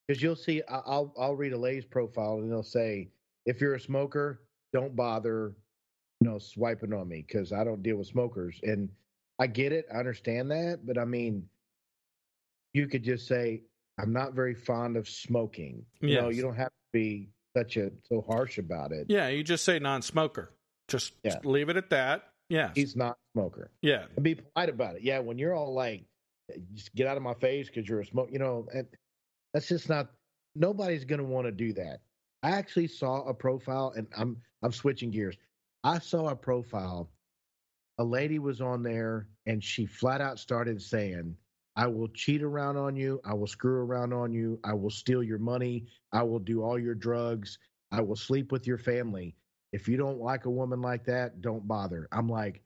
because you'll see I- I'll I'll read a lady's profile and they'll say if you're a smoker, don't bother, you know, swiping on me because I don't deal with smokers. And I get it, I understand that, but I mean, you could just say I'm not very fond of smoking. You know, you don't have be such a so harsh about it. Yeah, you just say non-smoker. Just, Yeah. just leave it at that. Yeah. He's not smoker. Yeah. And be polite about it. Yeah, when you're all like, just get out of my face because you're a smoke. You know, and that's just not. Nobody's going to want to do that. I actually saw a profile, and I'm I'm switching gears. I saw a profile. A lady was on there, and she flat out started saying, "I will cheat around on you. I will screw around on you. I will steal your money. I will do all your drugs. I will sleep with your family. If you don't like a woman like that, don't bother." I'm like,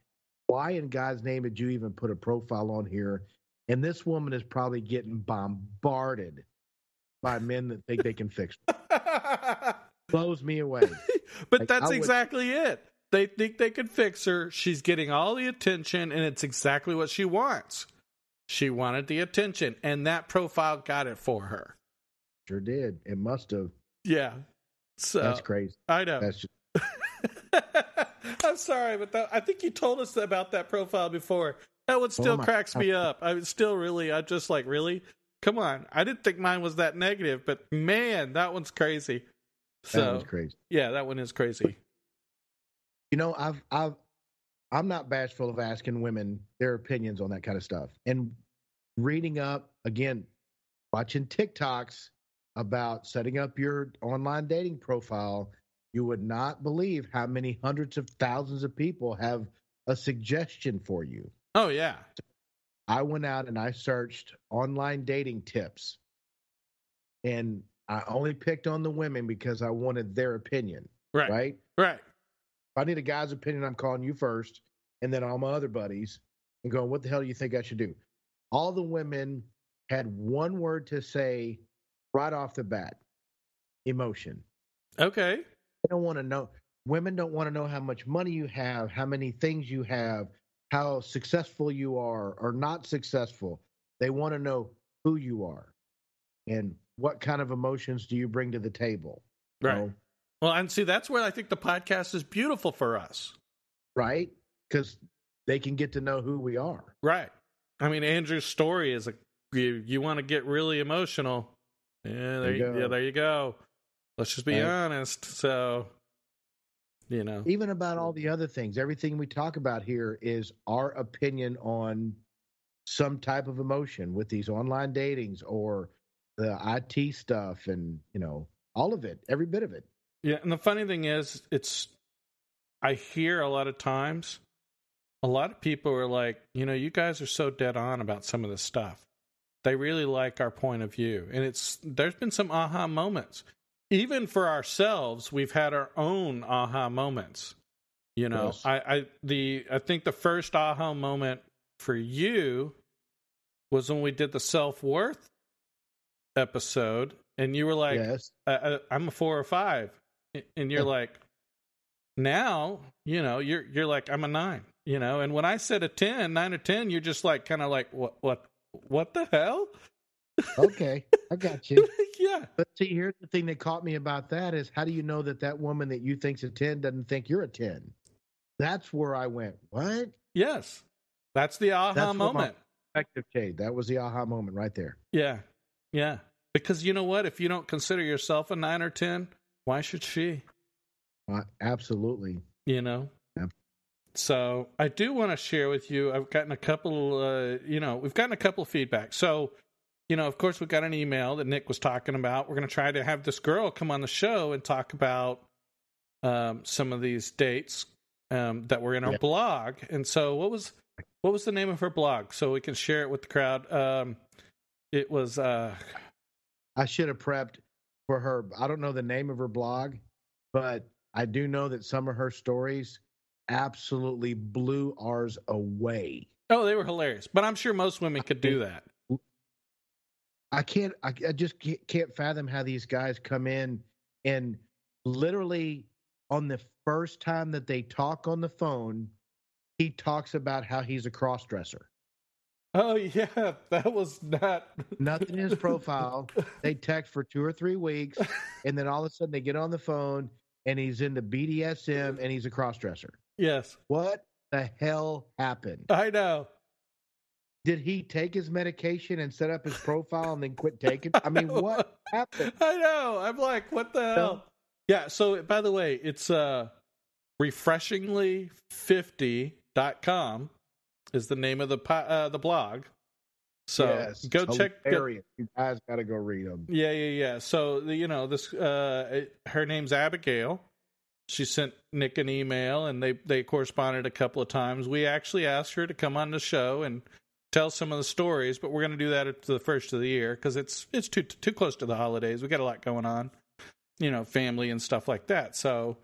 why in God's name did you even put a profile on here? And this woman is probably getting bombarded by men that think they can fix her. Blows me away. but like, that's exactly it. They think they can fix her. She's getting all the attention, and it's exactly what she wants. She wanted the attention, and that profile got it for her. Sure did. It must have. Yeah. So that's crazy. I know. That's just I'm sorry, but that, I think you told us about that profile before. That one oh, still oh cracks me up. I am still really, I just like, really? Come on. I didn't think mine was that negative, but man, that one's crazy. So, that one's crazy. Yeah, that one is crazy. You know, I've, I've, I'm not bashful of asking women their opinions on that kind of stuff. And reading up, again, watching TikToks about setting up your online dating profile you would not believe how many hundreds of thousands of people have a suggestion for you. Oh, yeah. I went out and I searched online dating tips. And I only picked on the women because I wanted their opinion. Right. Right. Right. If I need a guy's opinion, I'm calling you first, and then all my other buddies, and going, "What the hell do you think I should do?" All the women had one word to say right off the bat: emotion. Okay. They don't want to know. Women don't want to know how much money you have, how many things you have, how successful you are or not successful. They want to know who you are and what kind of emotions do you bring to the table. Right. know? Well, and see, that's where I think the podcast is beautiful for us. Right. Because they can get to know who we are. Right. I mean, Andrew's story is a you, you want to get really emotional. Yeah, there, there you, yeah, there you go. Let's just be right. honest. So, you know, even about all the other things, everything we talk about here is our opinion on some type of emotion with these online datings or the IT stuff and, you know, all of it, every bit of it. Yeah. And the funny thing is, it's, I hear a lot of times, a lot of people are like, you know, you guys are so dead on about some of this stuff. They really like our point of view. And it's, there's been some aha moments even for ourselves, we've had our own aha moments. You know, yes. I, I the I think the first aha moment for you was when we did the self worth episode, and you were like, yes. I, am a four or five," and you're like, now you know you're you're like I'm a nine, you know. And when I said a ten, nine or ten, you're just like kind of like what what what the hell? okay, I got you. yeah. But see, here's the thing that caught me about that is how do you know that that woman that you think's a 10 doesn't think you're a 10? That's where I went, what? Yes. That's the aha That's moment. Shade. That was the aha moment right there. Yeah. Yeah. Because you know what? If you don't consider yourself a 9 or 10, why should she? Uh, absolutely. You know? So I do want to share with you. I've gotten a couple. Uh, you know, we've gotten a couple of feedback. So you know, of course, we got an email that Nick was talking about. We're going to try to have this girl come on the show and talk about um, some of these dates um, that were in our yeah. blog. And so, what was what was the name of her blog so we can share it with the crowd? Um, it was. Uh, I should have prepped for her. I don't know the name of her blog, but I do know that some of her stories absolutely blew ours away. Oh, they were hilarious. But I'm sure most women could do that. I can't. I, I just can't fathom how these guys come in and literally on the first time that they talk on the phone, he talks about how he's a cross dresser. Oh yeah, that was not nothing in his profile. They text for two or three weeks, and then all of a sudden they get on the phone and he's into BDSM and he's a cross dresser. Yes. What the hell happened? I know. Did he take his medication and set up his profile and then quit taking? I mean, what happened? I know. I'm like, what the hell? Yeah. So, by the way, it's uh, refreshingly50.com is the name of the uh, the blog. So yes, go check. Go, You guys got to go read them. yeah, yeah, yeah. So you know this. Uh, her name's Abigail. She sent Nick an email, and they they corresponded a couple of times. We actually asked her to come on the show and tell some of the stories, but we're going to do that at the first of the year because it's it's too too close to the holidays. We got a lot going on, you know, family and stuff like that. So,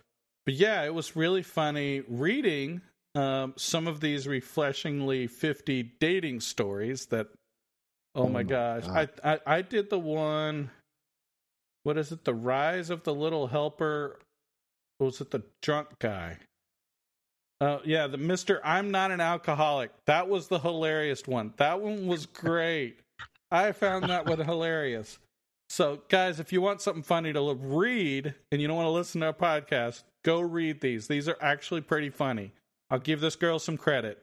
but yeah, it was really funny reading um, some of these refreshingly 50 dating stories that oh, Oh my my gosh. I, God. I i did the one what is it? The rise of the little helper? Was it the drunk guy? Oh yeah the mr i'm not an alcoholic. That was the hilarious one. That one was great. I found that one hilarious. So guys if you want something funny to read and you don't want to listen to our podcast go read these. These are actually pretty funny I'll give this girl some credit.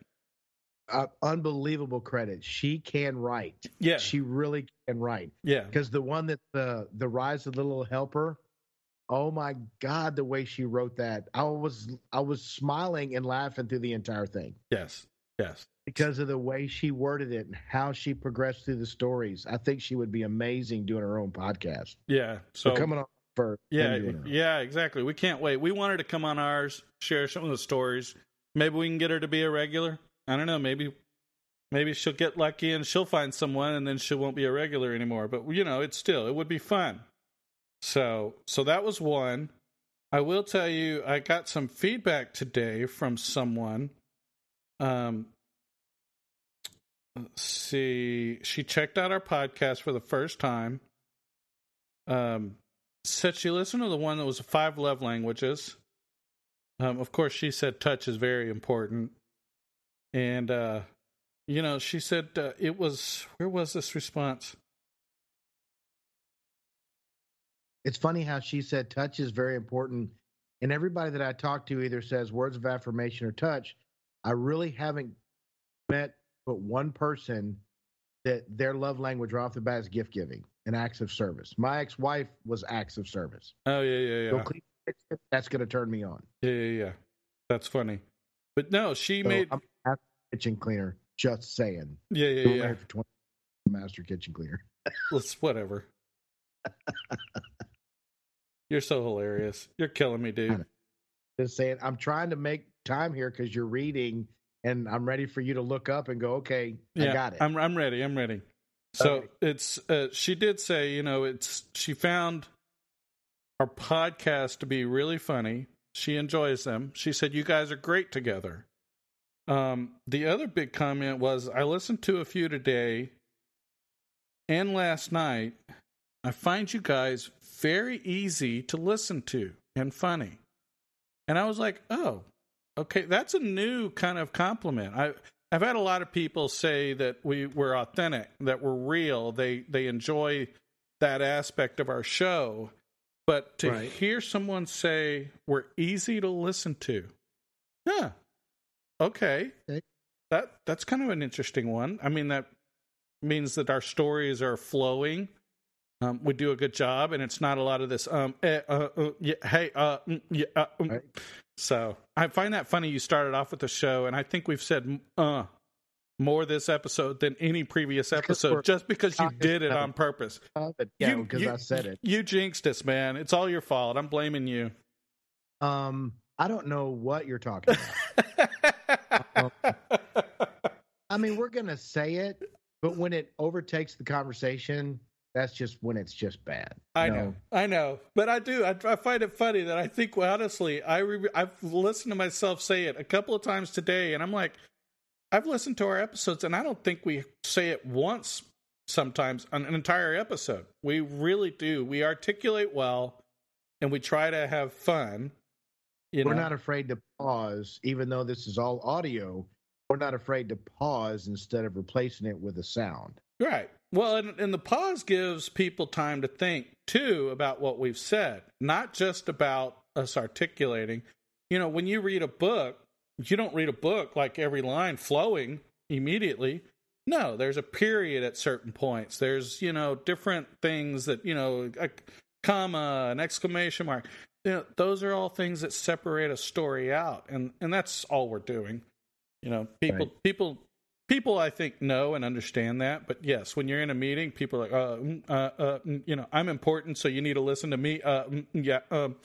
Uh, unbelievable credit. She can write. Yeah. She really can write. Yeah. Because the one that the the rise of the little helper, oh my God, the way she wrote that, I was I was smiling and laughing through the entire thing Yes. Yes. because of the way she worded it and how she progressed through the stories. I think she would be amazing doing her own podcast. Yeah. So coming on first, yeah, then doing her own. yeah, exactly. We can't wait. We want her to come on ours, share some of the stories. Maybe we can get her to be a regular. I don't know. Maybe maybe she'll get lucky and she'll find someone and then she won't be a regular anymore. But you know, it's still it would be fun. So so that was one. I will tell you, I got some feedback today from someone. Um, let's see, she checked out our podcast for the first time. Um, said she listened to the one that was five love languages. Um, of course, she said touch is very important, and uh, you know, she said uh, it was. Where was this response? It's funny how she said touch is very important. And everybody that I talk to either says words of affirmation or touch. I really haven't met but one person that their love language right off the bat is gift giving and acts of service. My ex wife was acts of service. Oh yeah, yeah, Go yeah, clean the kitchen, That's going to turn me on. yeah, yeah, yeah. That's funny. But no, she So made. I'm a kitchen cleaner. Just saying. Yeah, yeah, yeah. for 20 master kitchen cleaner. Let's whatever. You're so hilarious. You're killing me, dude. Just saying. I'm trying to make time here because you're reading, and I'm ready for you to look up and go. Okay, I got it. I'm I'm ready. I'm ready. So Okay. it's uh, she did say, you know, it's she found our podcast to be really funny. She enjoys them. She said you guys are great together. Um, the other big comment was I listened to a few today and last night. I find you guys very easy to listen to and funny. And I was like, oh, okay, that's a new kind of compliment. I I've had a lot of people say that we were authentic, that we're real. They they enjoy that aspect of our show. But to Right. hear someone say we're easy to listen to, yeah, Okay, Okay. that that's kind of an interesting one. I mean, that means that our stories are flowing. Um, we do a good job, and it's not a lot of this. Um, eh, uh, uh, yeah, hey, uh, mm, yeah, uh, mm. Right. So I find that funny. You started off with the show, and I think we've said uh more this episode than any previous episode, just because you did it on purpose. Yeah, because I said it. You jinxed us, man. It's all your fault. I'm blaming you. Um, I don't know what you're talking about. I mean, we're gonna say it, but when it overtakes the conversation, that's just when it's just bad. I You know, I know, but I do. I, I find it funny that I think, well, honestly, I re- I've listened to myself say it a couple of times today, and I'm like, I've listened to our episodes, and I don't think we say it once. Sometimes on an entire episode, we really do. We articulate well, and we try to have fun. You We're know? not afraid to pause, even though this is all audio. We're not afraid to pause instead of replacing it with a sound. Right. Well, and, and the pause gives people time to think too about what we've said, not just about us articulating. You know, when you read a book, you don't read a book like every line flowing immediately. No, there's a period at certain points. There's, you know, different things that, you know, a comma, an exclamation mark. You know, those are all things that separate a story out. And and that's all we're doing. You know, people Right. people people I think know and understand that. But yes, when you're in a meeting, people are like, uh, mm, uh, uh, mm, you know, I'm important, so you need to listen to me. Uh, mm, yeah, um,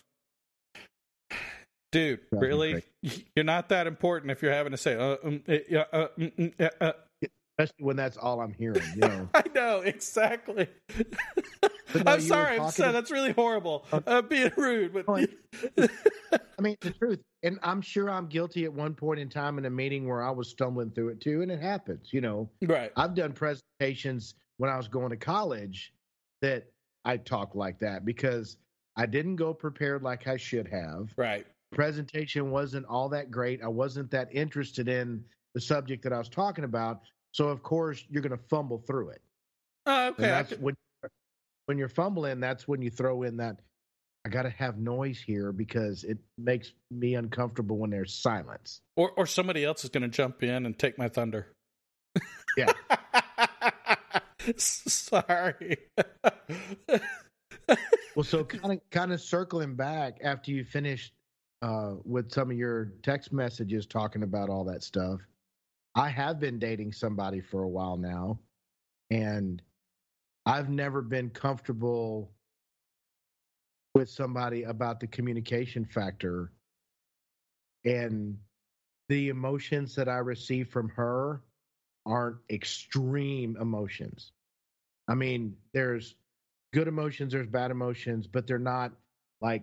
dude, really, you're not that important if you're having to say, uh, um, eh, uh, mm, mm, uh. Especially when that's all I'm hearing. You know. I know exactly. No, I'm sorry, I'm sorry. That's really horrible. Uh, being rude, but I mean, the truth, and I'm sure I'm guilty at one point in time in a meeting where I was stumbling through it too, and it happens. You know, right, I've done presentations when I was going to college that I talk like that because I didn't go prepared like I should have. right. Presentation wasn't all that great. I wasn't that interested in the subject that I was talking about. So of course you're going to fumble through it. Uh, okay, I that's when when you're fumbling, that's when you throw in that I got to have noise here because it makes me uncomfortable when there's silence. or or somebody else is going to jump in and take my thunder. Yeah. Sorry. Well, so kind of kind of circling back after you finished uh, with some of your text messages talking about all that stuff, I have been dating somebody for a while now, and I've never been comfortable with somebody about the communication factor and the emotions that I receive from her aren't extreme emotions. I mean, there's good emotions, there's bad emotions, but they're not like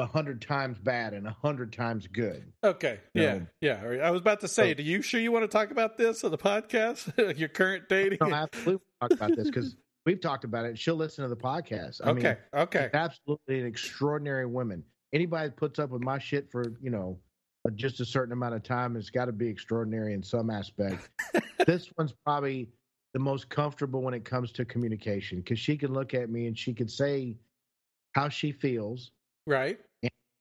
a hundred times bad and a hundred times good. okay. Yeah. No. Yeah. I was about to say, So- do you sure you want to talk about this on the podcast? Your current dating? No, absolutely talk about this because we've talked about it. She'll listen to the podcast. I mean, okay. Okay. absolutely an extraordinary woman. Anybody that puts up with my shit for you know just a certain amount of time has got to be extraordinary in some aspect. this one's probably the most comfortable when it comes to communication because she can look at me and she can say how she feels. Right.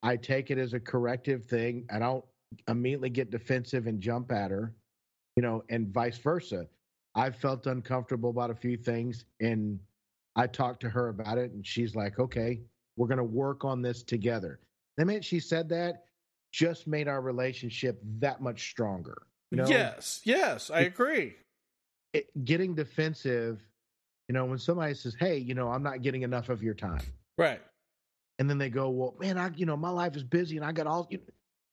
I take it as a corrective thing. I don't immediately get defensive and jump at her, you know, and vice versa. I've felt uncomfortable about a few things and I talked to her about it and she's like, okay, we're going to work on this together. The minute she said that, just made our relationship that much stronger. You know, yes. Yes. I agree. it, getting defensive, you know, when somebody says, hey, you know, I'm not getting enough of your time Right. And then they go, "Well, man, I you know my life is busy and I got all you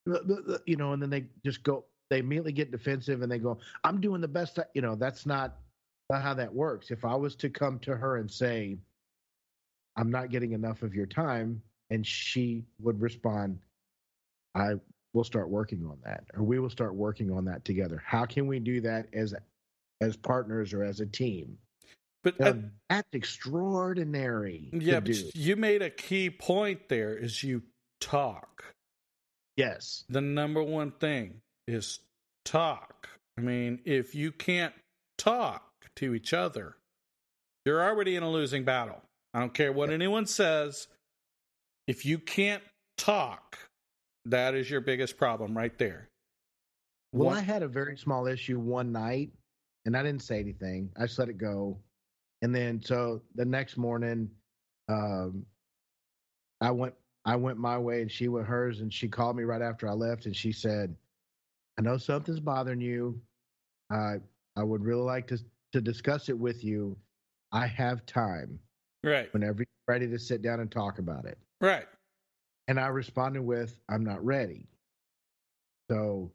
know, you know," and then they just go, they immediately get defensive and they go, "I'm doing the best," I, you know. That's not not how that works. If I was to come to her and say, "I'm not getting enough of your time," and she would respond, "I will start working on that, or we will start working on that together. How can we do that as as partners or as a team?" But Now, that's extraordinary. yeah, but you made a key point there is you talk. yes. the number one thing is talk. I mean, if you can't talk to each other, you're already in a losing battle. I don't care what anyone says. If you can't talk, that is your biggest problem right there. Well, One- I had a very small issue one night, and I didn't say anything. I just let it go, and then so the next morning, um, I went I went my way, and she went hers, and she called me right after I left, and she said, "I know something's bothering you. I I would really like to to discuss it with you. I have time right, whenever you're ready to sit down and talk about it." right. And I responded with, I'm not ready. So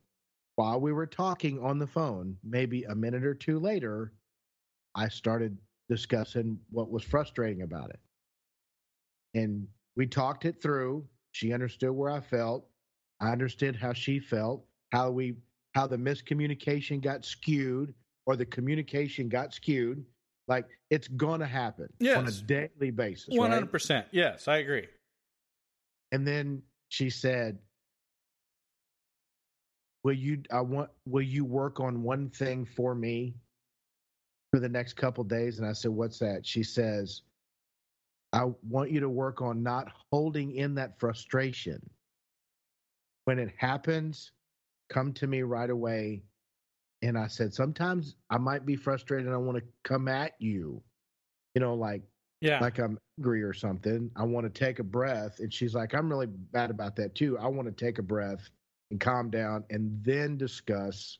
while we were talking on the phone, maybe a minute or two later, I started discussing what was frustrating about it. And we talked it through. She understood where I felt. I understood how she felt, how we how the miscommunication got skewed or the communication got skewed. Like it's gonna happen on a daily basis. Hundred percent. Yes, I agree. And then she said, "Will you? I want. Will you work on one thing for me for the next couple days?" And I said, "What's that?" She says, "I want you to work on not holding in that frustration. When it happens, come to me right away." And I said, "Sometimes I might be frustrated. and I want to come at you, you know, like." Yeah. like I'm angry or something. I want to take a breath. And she's like, I'm really bad about that too. I want to take a breath and calm down and then discuss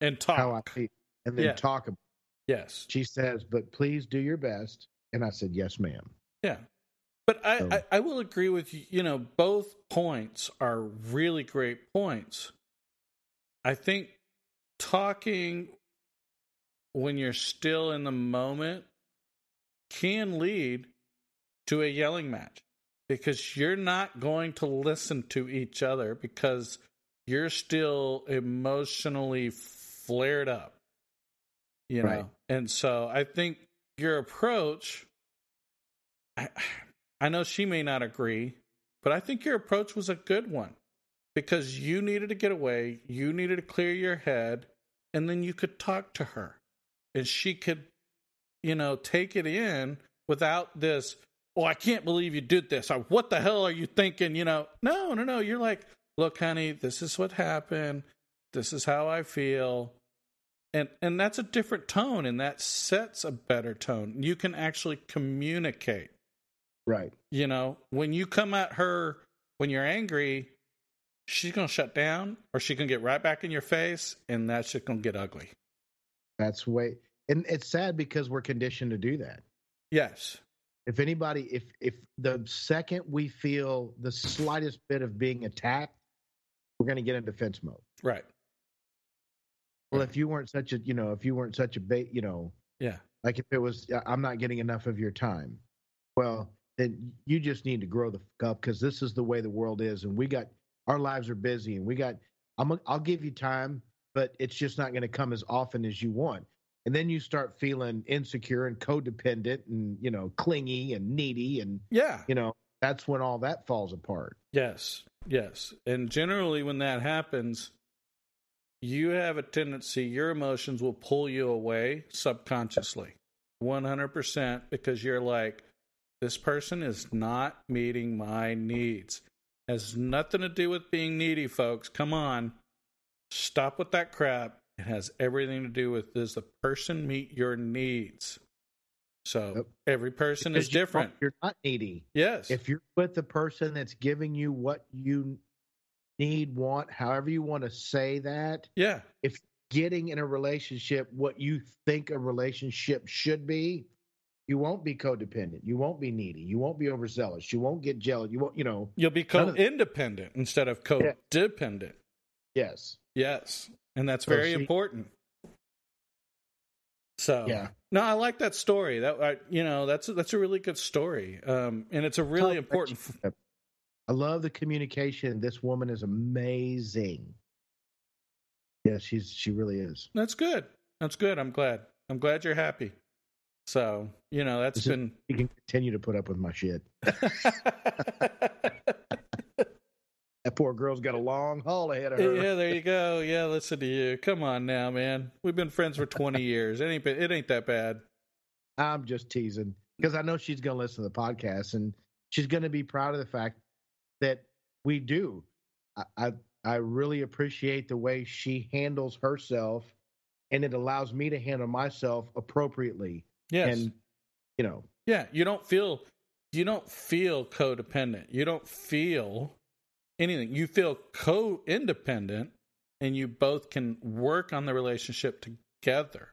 and talk. how I feel, and then Yeah. talk. About yes. She says, "But please do your best." And I said, "Yes, ma'am." Yeah. But I, So- I, I will agree with you. You know, both points are really great points. I think talking when you're still in the moment can lead to a yelling match because you're not going to listen to each other because you're still emotionally flared up you know? Right. and so i think your approach I, I know she may not agree but i think your approach was a good one because you needed to get away you needed to clear your head and then you could talk to her. And she could you know take it in without this oh i can't believe you did this. Or what the hell are you thinking? You know? No no no. You're like look honey this is what happened. This is how i feel and and that's a different tone and that sets a better tone you can actually communicate Right. you know when you come at her when you're angry she's gonna shut down or she can get right back in your face and that's just gonna get ugly That's way. And it's sad because we're conditioned to do that. yes If anybody, if if the second we feel the slightest bit of being attacked, we're going to get in defense mode. right Well, if you weren't such a, you know, if you weren't such a bait, you know, yeah like if it was, "I- I'm not getting enough of your time. Well, then you just need to grow the fuck up because this is the way the world is, and we got our lives are busy, and we got. I'm. I'll give you time, but it's just not going to come as often as you want. And then you start feeling insecure and codependent, and you know, clingy and needy, and yeah you know, that's when all that falls apart. Yes, yes. And generally, when that happens, you have a tendency, your emotions will pull you away subconsciously, 100%, because you're like, this person is not meeting my needs. Has nothing to do with being needy, folks. Come on. Stop with that crap. It has everything to do with does the person meet your needs? So Yep. every person is Because you- different. You're not needy. Yes. if you're with the person that's giving you what you need, want, however you want to say that, yeah. if getting in a relationship what you think a relationship should be, you won't be codependent. You won't be needy. You won't be overzealous. You won't get jealous. You won't, you know, You'll be None of- instead of Yeah. yes. Yes, and that's So very important. So Yeah. no, I like that story. That I, you know, that's a, that's a really good story, um, and it's a really important. f- I love the communication. This woman is amazing. Yeah, she's she really is. That's good. That's good. I'm glad. I'm glad you're happy. So you know, that's Is it- been. you can continue to put up with my shit. That poor girl's got a long haul ahead of her. yeah, there you go. Yeah, listen to you. Come on now, man. We've been friends for 20 years. It ain't been- it ain't that bad. I'm just teasing because I know she's going to listen to the podcast and she's going to be proud of the fact that we do. I, I I really appreciate the way she handles herself, and it allows me to handle myself appropriately. Yes. And you know, Yeah, you don't feel you don't feel codependent. You don't feel anything. You feel co-independent and you both can work on the relationship together.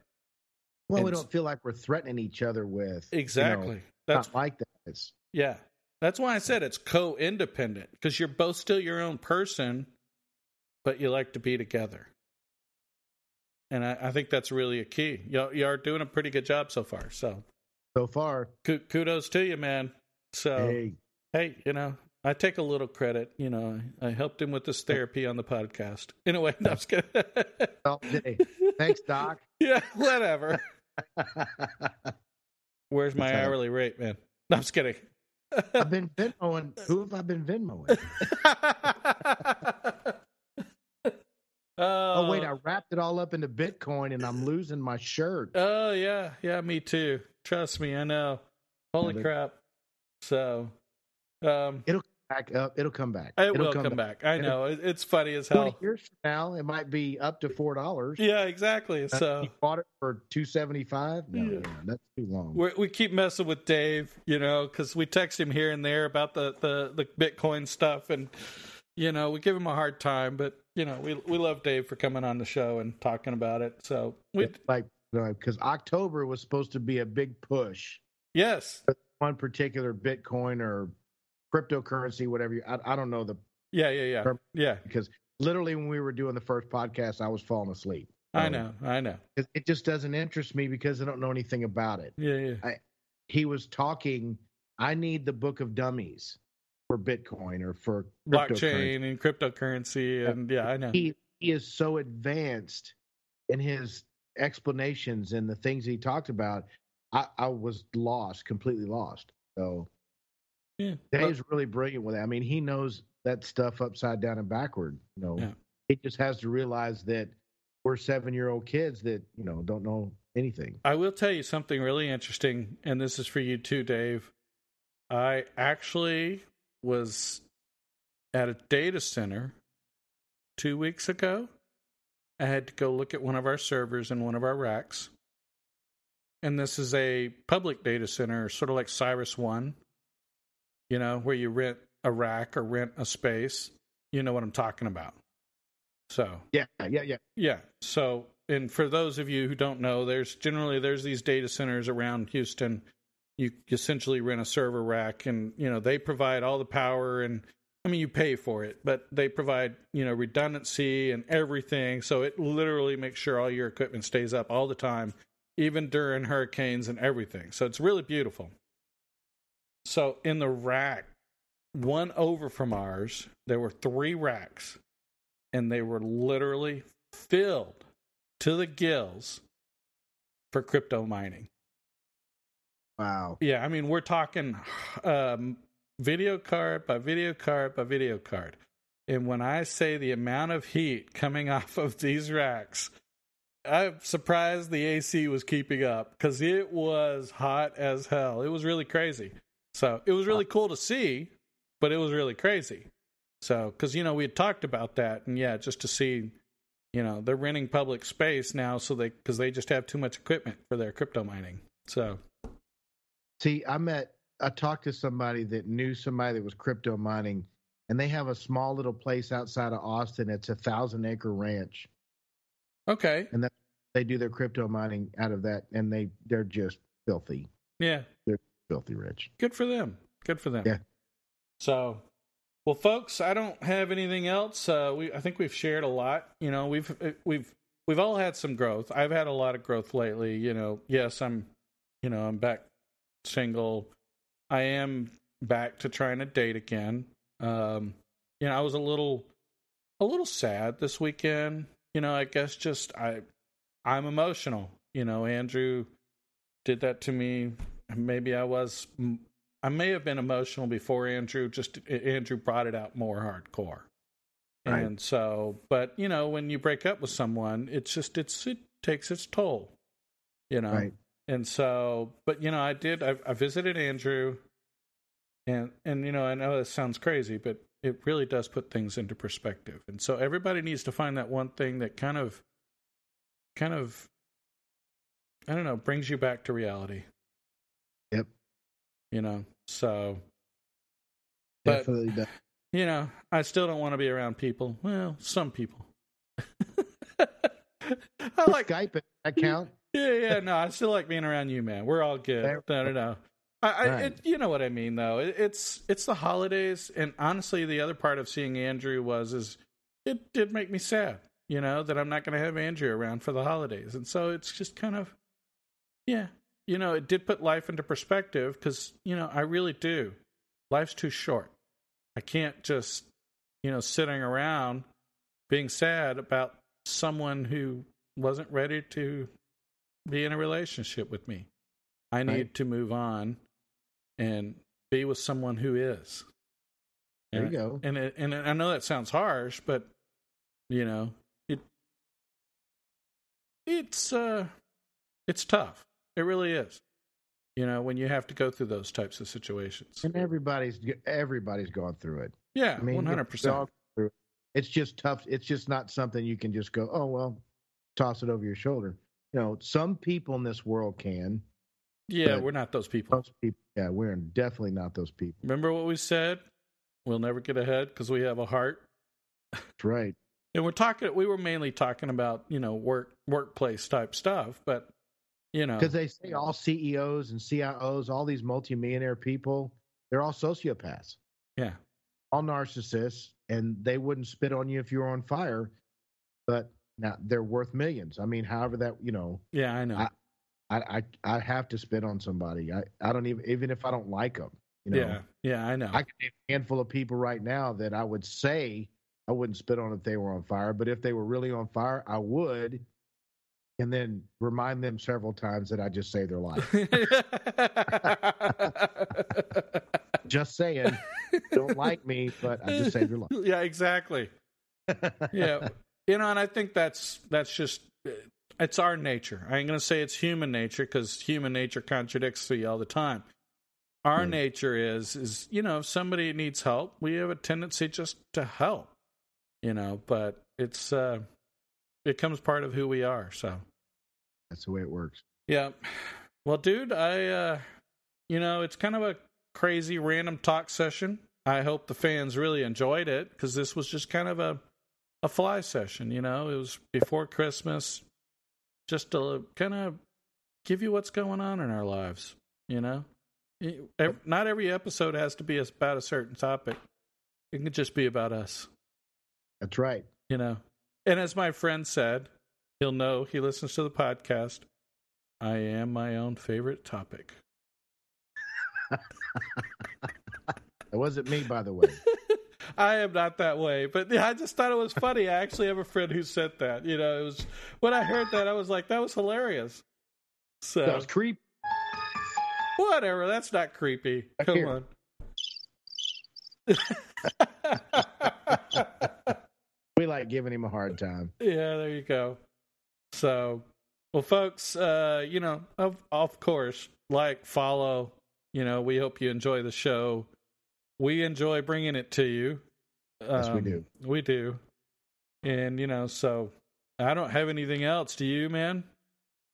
well, we don't feel like we're threatening each other with you know, Exactly. That's not like that. It's yeah. That's why I said it's co-independent because you're both still your own person, but you like to be together. And I, I think that's really a key. You, you are doing a pretty good job so far. So so far. ku- kudos to you, man. So Hey, hey, you know, I take a little credit. You know, I, I helped him with this therapy on the podcast. Anyway, no, I'm just kidding. thanks, Doc. yeah, whatever. Where's my That's all right. hourly rate, man? No, I'm just kidding. I've been Venmoing. Who have I been Venmoing? Oh wait, I wrapped it all up into Bitcoin and I'm losing my shirt. Oh yeah, yeah, me too. Trust me, I know. Holy Yeah, crap! So, um, Back up, it'll come back. it It'll will come, back. I It'll- know it's funny as hell. years from now, it might be up to four dollars. Yeah, exactly. Uh, so you bought it for two seventy five. No, Yeah. no, that's too long. we we keep messing with Dave, you know, because we text him here and there about the, the the Bitcoin stuff, and you know we give him a hard time, but you know, we we love Dave for coming on the show and talking about it. So we like uh, because October was supposed to be a big push. Yes. One particular Bitcoin or cryptocurrency, whatever you, I, I don't know the. Yeah, yeah, yeah, yeah. Because literally, when we were doing the first podcast, I was falling asleep. I know, I know. It, it, just doesn't interest me because I don't know anything about it. Yeah, yeah. I, he was talking. I need the book of dummies for Bitcoin or for blockchain and cryptocurrency, and yeah, I know. He he is so advanced in his explanations and the things he talked about. I, I was lost, completely lost. So yeah, Dave's but, really brilliant with it. I mean, he knows that stuff upside down and backward. You know, yeah. he just has to realize that we're seven year old kids that you know don't know anything. I will tell you something really interesting, and this is for you too, Dave. I actually was at a data center two weeks ago. I had to go look at one of our servers in one of our racks. And this is a public data center, sort of like CyrusOne, you know, where you rent a rack or rent a space. You know what I'm talking about. So yeah, yeah, yeah, yeah. So, and for those of you who don't know, there's generally there's these data centers around Houston. You essentially rent a server rack, and you know they provide all the power, and I mean you pay for it, but they provide you know redundancy and everything. So it literally makes sure all your equipment stays up all the time, even during hurricanes and everything. So it's really beautiful. So in the rack, one over from ours, there were three racks and they were literally filled to the gills for crypto mining. Wow. Yeah, I mean, we're talking um, video card by video card by video card. And when I say the amount of heat coming off of these racks, I'm surprised the AC was keeping up because it was hot as hell. It was really crazy. So it was really cool to see, but it was really crazy. So, because, you know, we had talked about that. And yeah, just to see, you know, they're renting public space now so they, because they just have too much equipment for their crypto mining. So, see, I met, I talked to somebody that knew somebody that was crypto mining, and they have a small little place outside of Austin. It's a thousand acre ranch. Okay. And that they do their crypto mining out of that, and they, they're just filthy. Yeah. They're filthy rich. Good for them. Good for them. Yeah. So well, folks, I don't have anything else. Uh, we I think we've shared a lot. You know, we've uh, we've we've all had some growth. I've had a lot of growth lately. You know, yes, I'm, you know, I'm back single. I am back to trying to date again. Um, you know, I was a little a little sad this weekend. You know, I guess just I I'm emotional. You know, Andrew did that to me. Maybe I was I may have been emotional before Andrew. Just Andrew brought it out more hardcore, right. and so. But you know, when you break up with someone, it's just it's it takes its toll, you know. Right. And so, but you know, I did. I, I visited Andrew, and and you know, I know this sounds crazy, but it really does put things into perspective. And so, everybody needs to find that one thing that kind of, kind of, I don't know, brings you back to reality. You know, so, but, definitely, does. you know, I still don't want to be around people. Well, some people. I like Skype account. Yeah, yeah. No, I still like being around you, man. We're all good. No, no, no. I, I right. it, you know what I mean, though. It, it's it's the holidays, and honestly, the other part of seeing Andrew was is it did make me sad. You know that I'm not going to have Andrew around for the holidays, and so it's just kind of, yeah, you know, it did put life into perspective because, you know, I really do. Life's too short. I can't just, you know, sitting around being sad about someone who wasn't ready to be in a relationship with me. I need right. to move on and be with someone who is. And, there you go. And it, and I know that sounds harsh, but you know, it it's uh it's tough. It really is. You know, when you have to go through those types of situations. And everybody's everybody's gone through it. Yeah, one hundred percent. It's just tough. It's just not something you can just go, oh well, toss it over your shoulder. You know, some people in this world can. Yeah, we're not those people. People. Yeah, we're definitely not those people. Remember what we said? We'll never get ahead because we have a heart. That's right. And we're talking. We were mainly talking about you know work workplace type stuff, but you know Because they say all CEOs and CIOs, all these multimillionaire people, they're all sociopaths, yeah all narcissists, and they wouldn't spit on you if you were on fire. But now they're worth millions. I mean, however that you know, yeah I know I- I I, I have to spit on somebody. I, I don't even even if I don't like them. You know, yeah yeah I know I can name a handful of people right now that I would say I wouldn't spit on if they were on fire, but if they were really on fire, I would, and then remind them several times that I just saved their life. just saying, don't like me, but I just saved your life. yeah exactly yeah you know and i think that's that's just it's our nature i ain't gonna say it's human nature because human nature contradicts you all the time our Hmm. nature is is you know if somebody needs help we have a tendency just to help you know but it's uh becomes part of who we are so. That's the way it works. yeah well dude i uh you know it's kind of a crazy random talk session. I hope the fans really enjoyed it because this was just kind of a a fly session you know? It was before christmas just to kind of give you what's going on in our lives you know? Not every episode has to be about a certain topic. It can just be about us. That's right. you know and as my friend said he'll know he listens to the podcast i am my own favorite topic That wasn't me, by the way. I am not that way, but yeah, I just thought it was funny. I actually have a friend who said that. You know, it was when I heard that, I was like, that was hilarious. So That was creepy. whatever, that's not creepy. Come on. We like giving him a hard time. yeah, there you go. So, well, folks, uh, you know, of of course, like, follow. You know, we hope you enjoy the show. We enjoy bringing it to you. Yes, we Um, do. We do. And you know, so I don't have anything else. Do you, man?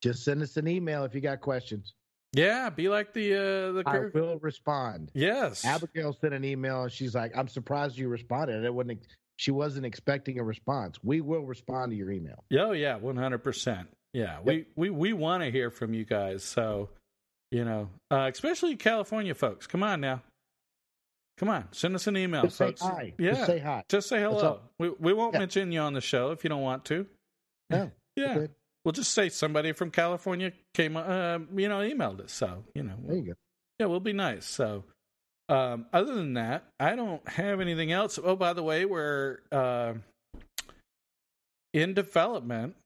Just send us an email if you got questions. Yeah, be like the uh the I will respond. yes. Abigail sent an email. and She's like, "I'm surprised you responded. It wasn't. She wasn't expecting a response. We will respond to your email. Oh yeah, one hundred percent. Yeah, we we we want to hear from you guys. So, you know, uh, especially California folks. Come on now, come on, send us an email, Just say folks. hi. Yeah, Just say hi. Just say hello. We we won't Yeah. mention you on the show if you don't want to. No, Yeah, we'll just say somebody from California came, uh, you know, emailed us. So you know, There you go. yeah, we'll be nice. So, um, other than that, I don't have anything else. Oh, by the way, we're uh, in development.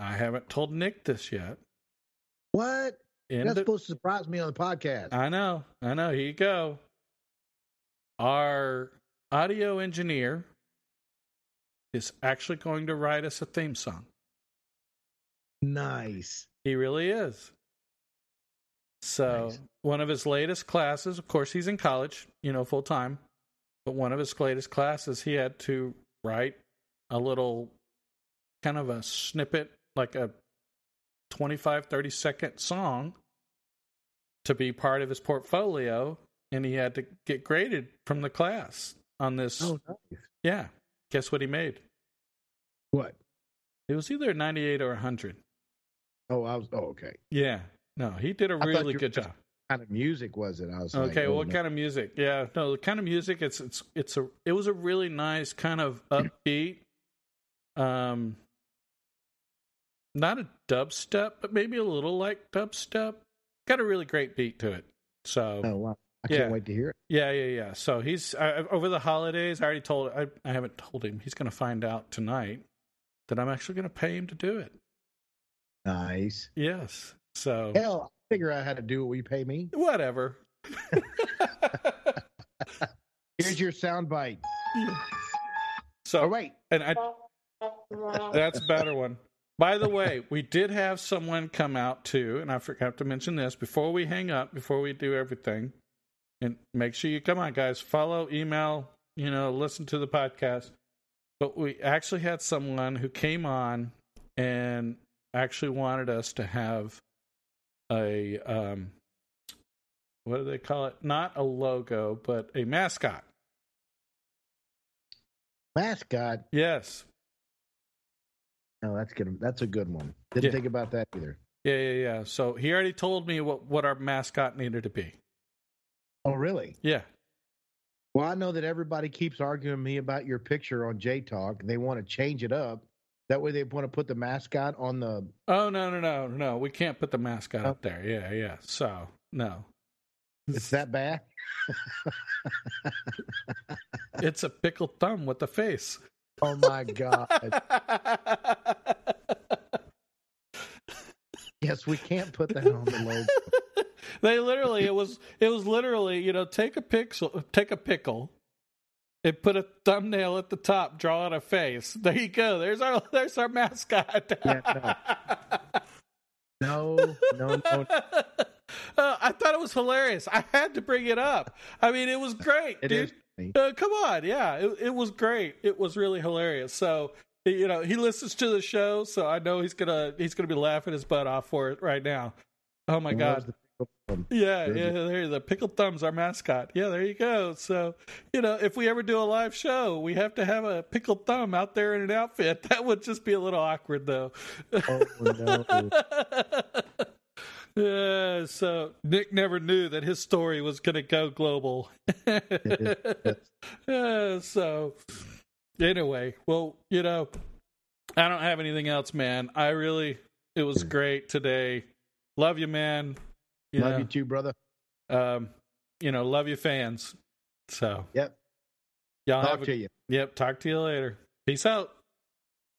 I haven't told Nick this yet. What? In That's de- supposed to surprise me on the podcast. I know, I know. Here you go. Our audio engineer is actually going to write us a theme song. nice. He really is. So, Nice. one of his latest classes, of course, he's in college, you know, full time, but one of his latest classes, he had to write a little kind of a snippet, like a 25, 30 second song to be part of his portfolio. And he had to get graded from the class on this. Oh, nice. Yeah. Guess what he made? What? It was either 98 or a 100. Oh, I was. Oh, okay. Yeah. No, he did a really good job. What kind of music was it? I was Okay, like, oh, what no. kind of music? Yeah, no, the kind of music. It's it's it's a it was a really nice kind of upbeat, um, not a dubstep, but maybe a little like dubstep. Got a really great beat to it. So Oh, wow. I Yeah. can't wait to hear it. yeah, yeah, yeah. So he's over the holidays. I already told I I haven't told him. He's going to find out tonight that I'm actually going to pay him to do it. Nice. Yes. So Hell, I figure out how to do what we pay me. whatever. Here's your sound bite. so wait. and I That's a better one. By the way, we did have someone come out too, and I forgot to mention this before we hang up, before we do everything. And make sure you come on, guys. Follow, email, you know, listen to the podcast. But we actually had someone who came on and actually wanted us to have a um what do they call it? Not a logo, but a mascot. Mascot. Yes. Oh, that's good. That's a good one. Didn't Yeah. think about that either. Yeah, yeah, yeah. So he already told me what what our mascot needed to be. Oh, really? Yeah. Well, I know that everybody keeps arguing me about your picture on J Talk. They want to change it up. That way, they want to put the mascot on the. Oh no, no, no, no. We can't put the mascot Oh. up there. Yeah, yeah. So no, It's that bad. it's a pickled thumb with a face. Oh my god! yes, we can't put that on the logo. they literally it was it was literally you know take a pixel take a pickle and put a thumbnail at the top draw out a face there you go there's our there's our mascot Yeah, No, no, no. Uh, I thought it was hilarious. I had to bring it up. I mean, it was great, It dude. Uh, come on, yeah, it, it was great. It was really hilarious. So, you know, he listens to the show, so I know he's gonna he's gonna be laughing his butt off for it right now. Oh my god, there's the pickle thumb. yeah, yeah, there the pickled thumbs our mascot. Yeah, there you go. So, you know, if we ever do a live show, we have to have a pickled thumb out there in an outfit. That would just be a little awkward though. Oh no! Yeah, so Nick never knew that his story was going to go global. Yeah, so anyway, well, you know, I don't have anything else, man. I really, it was great today. Love you, man. You Love know, you too, brother. Um, you know, love you, fans. So Yep. y'all Talk to you. yep. Talk to you later. Peace out.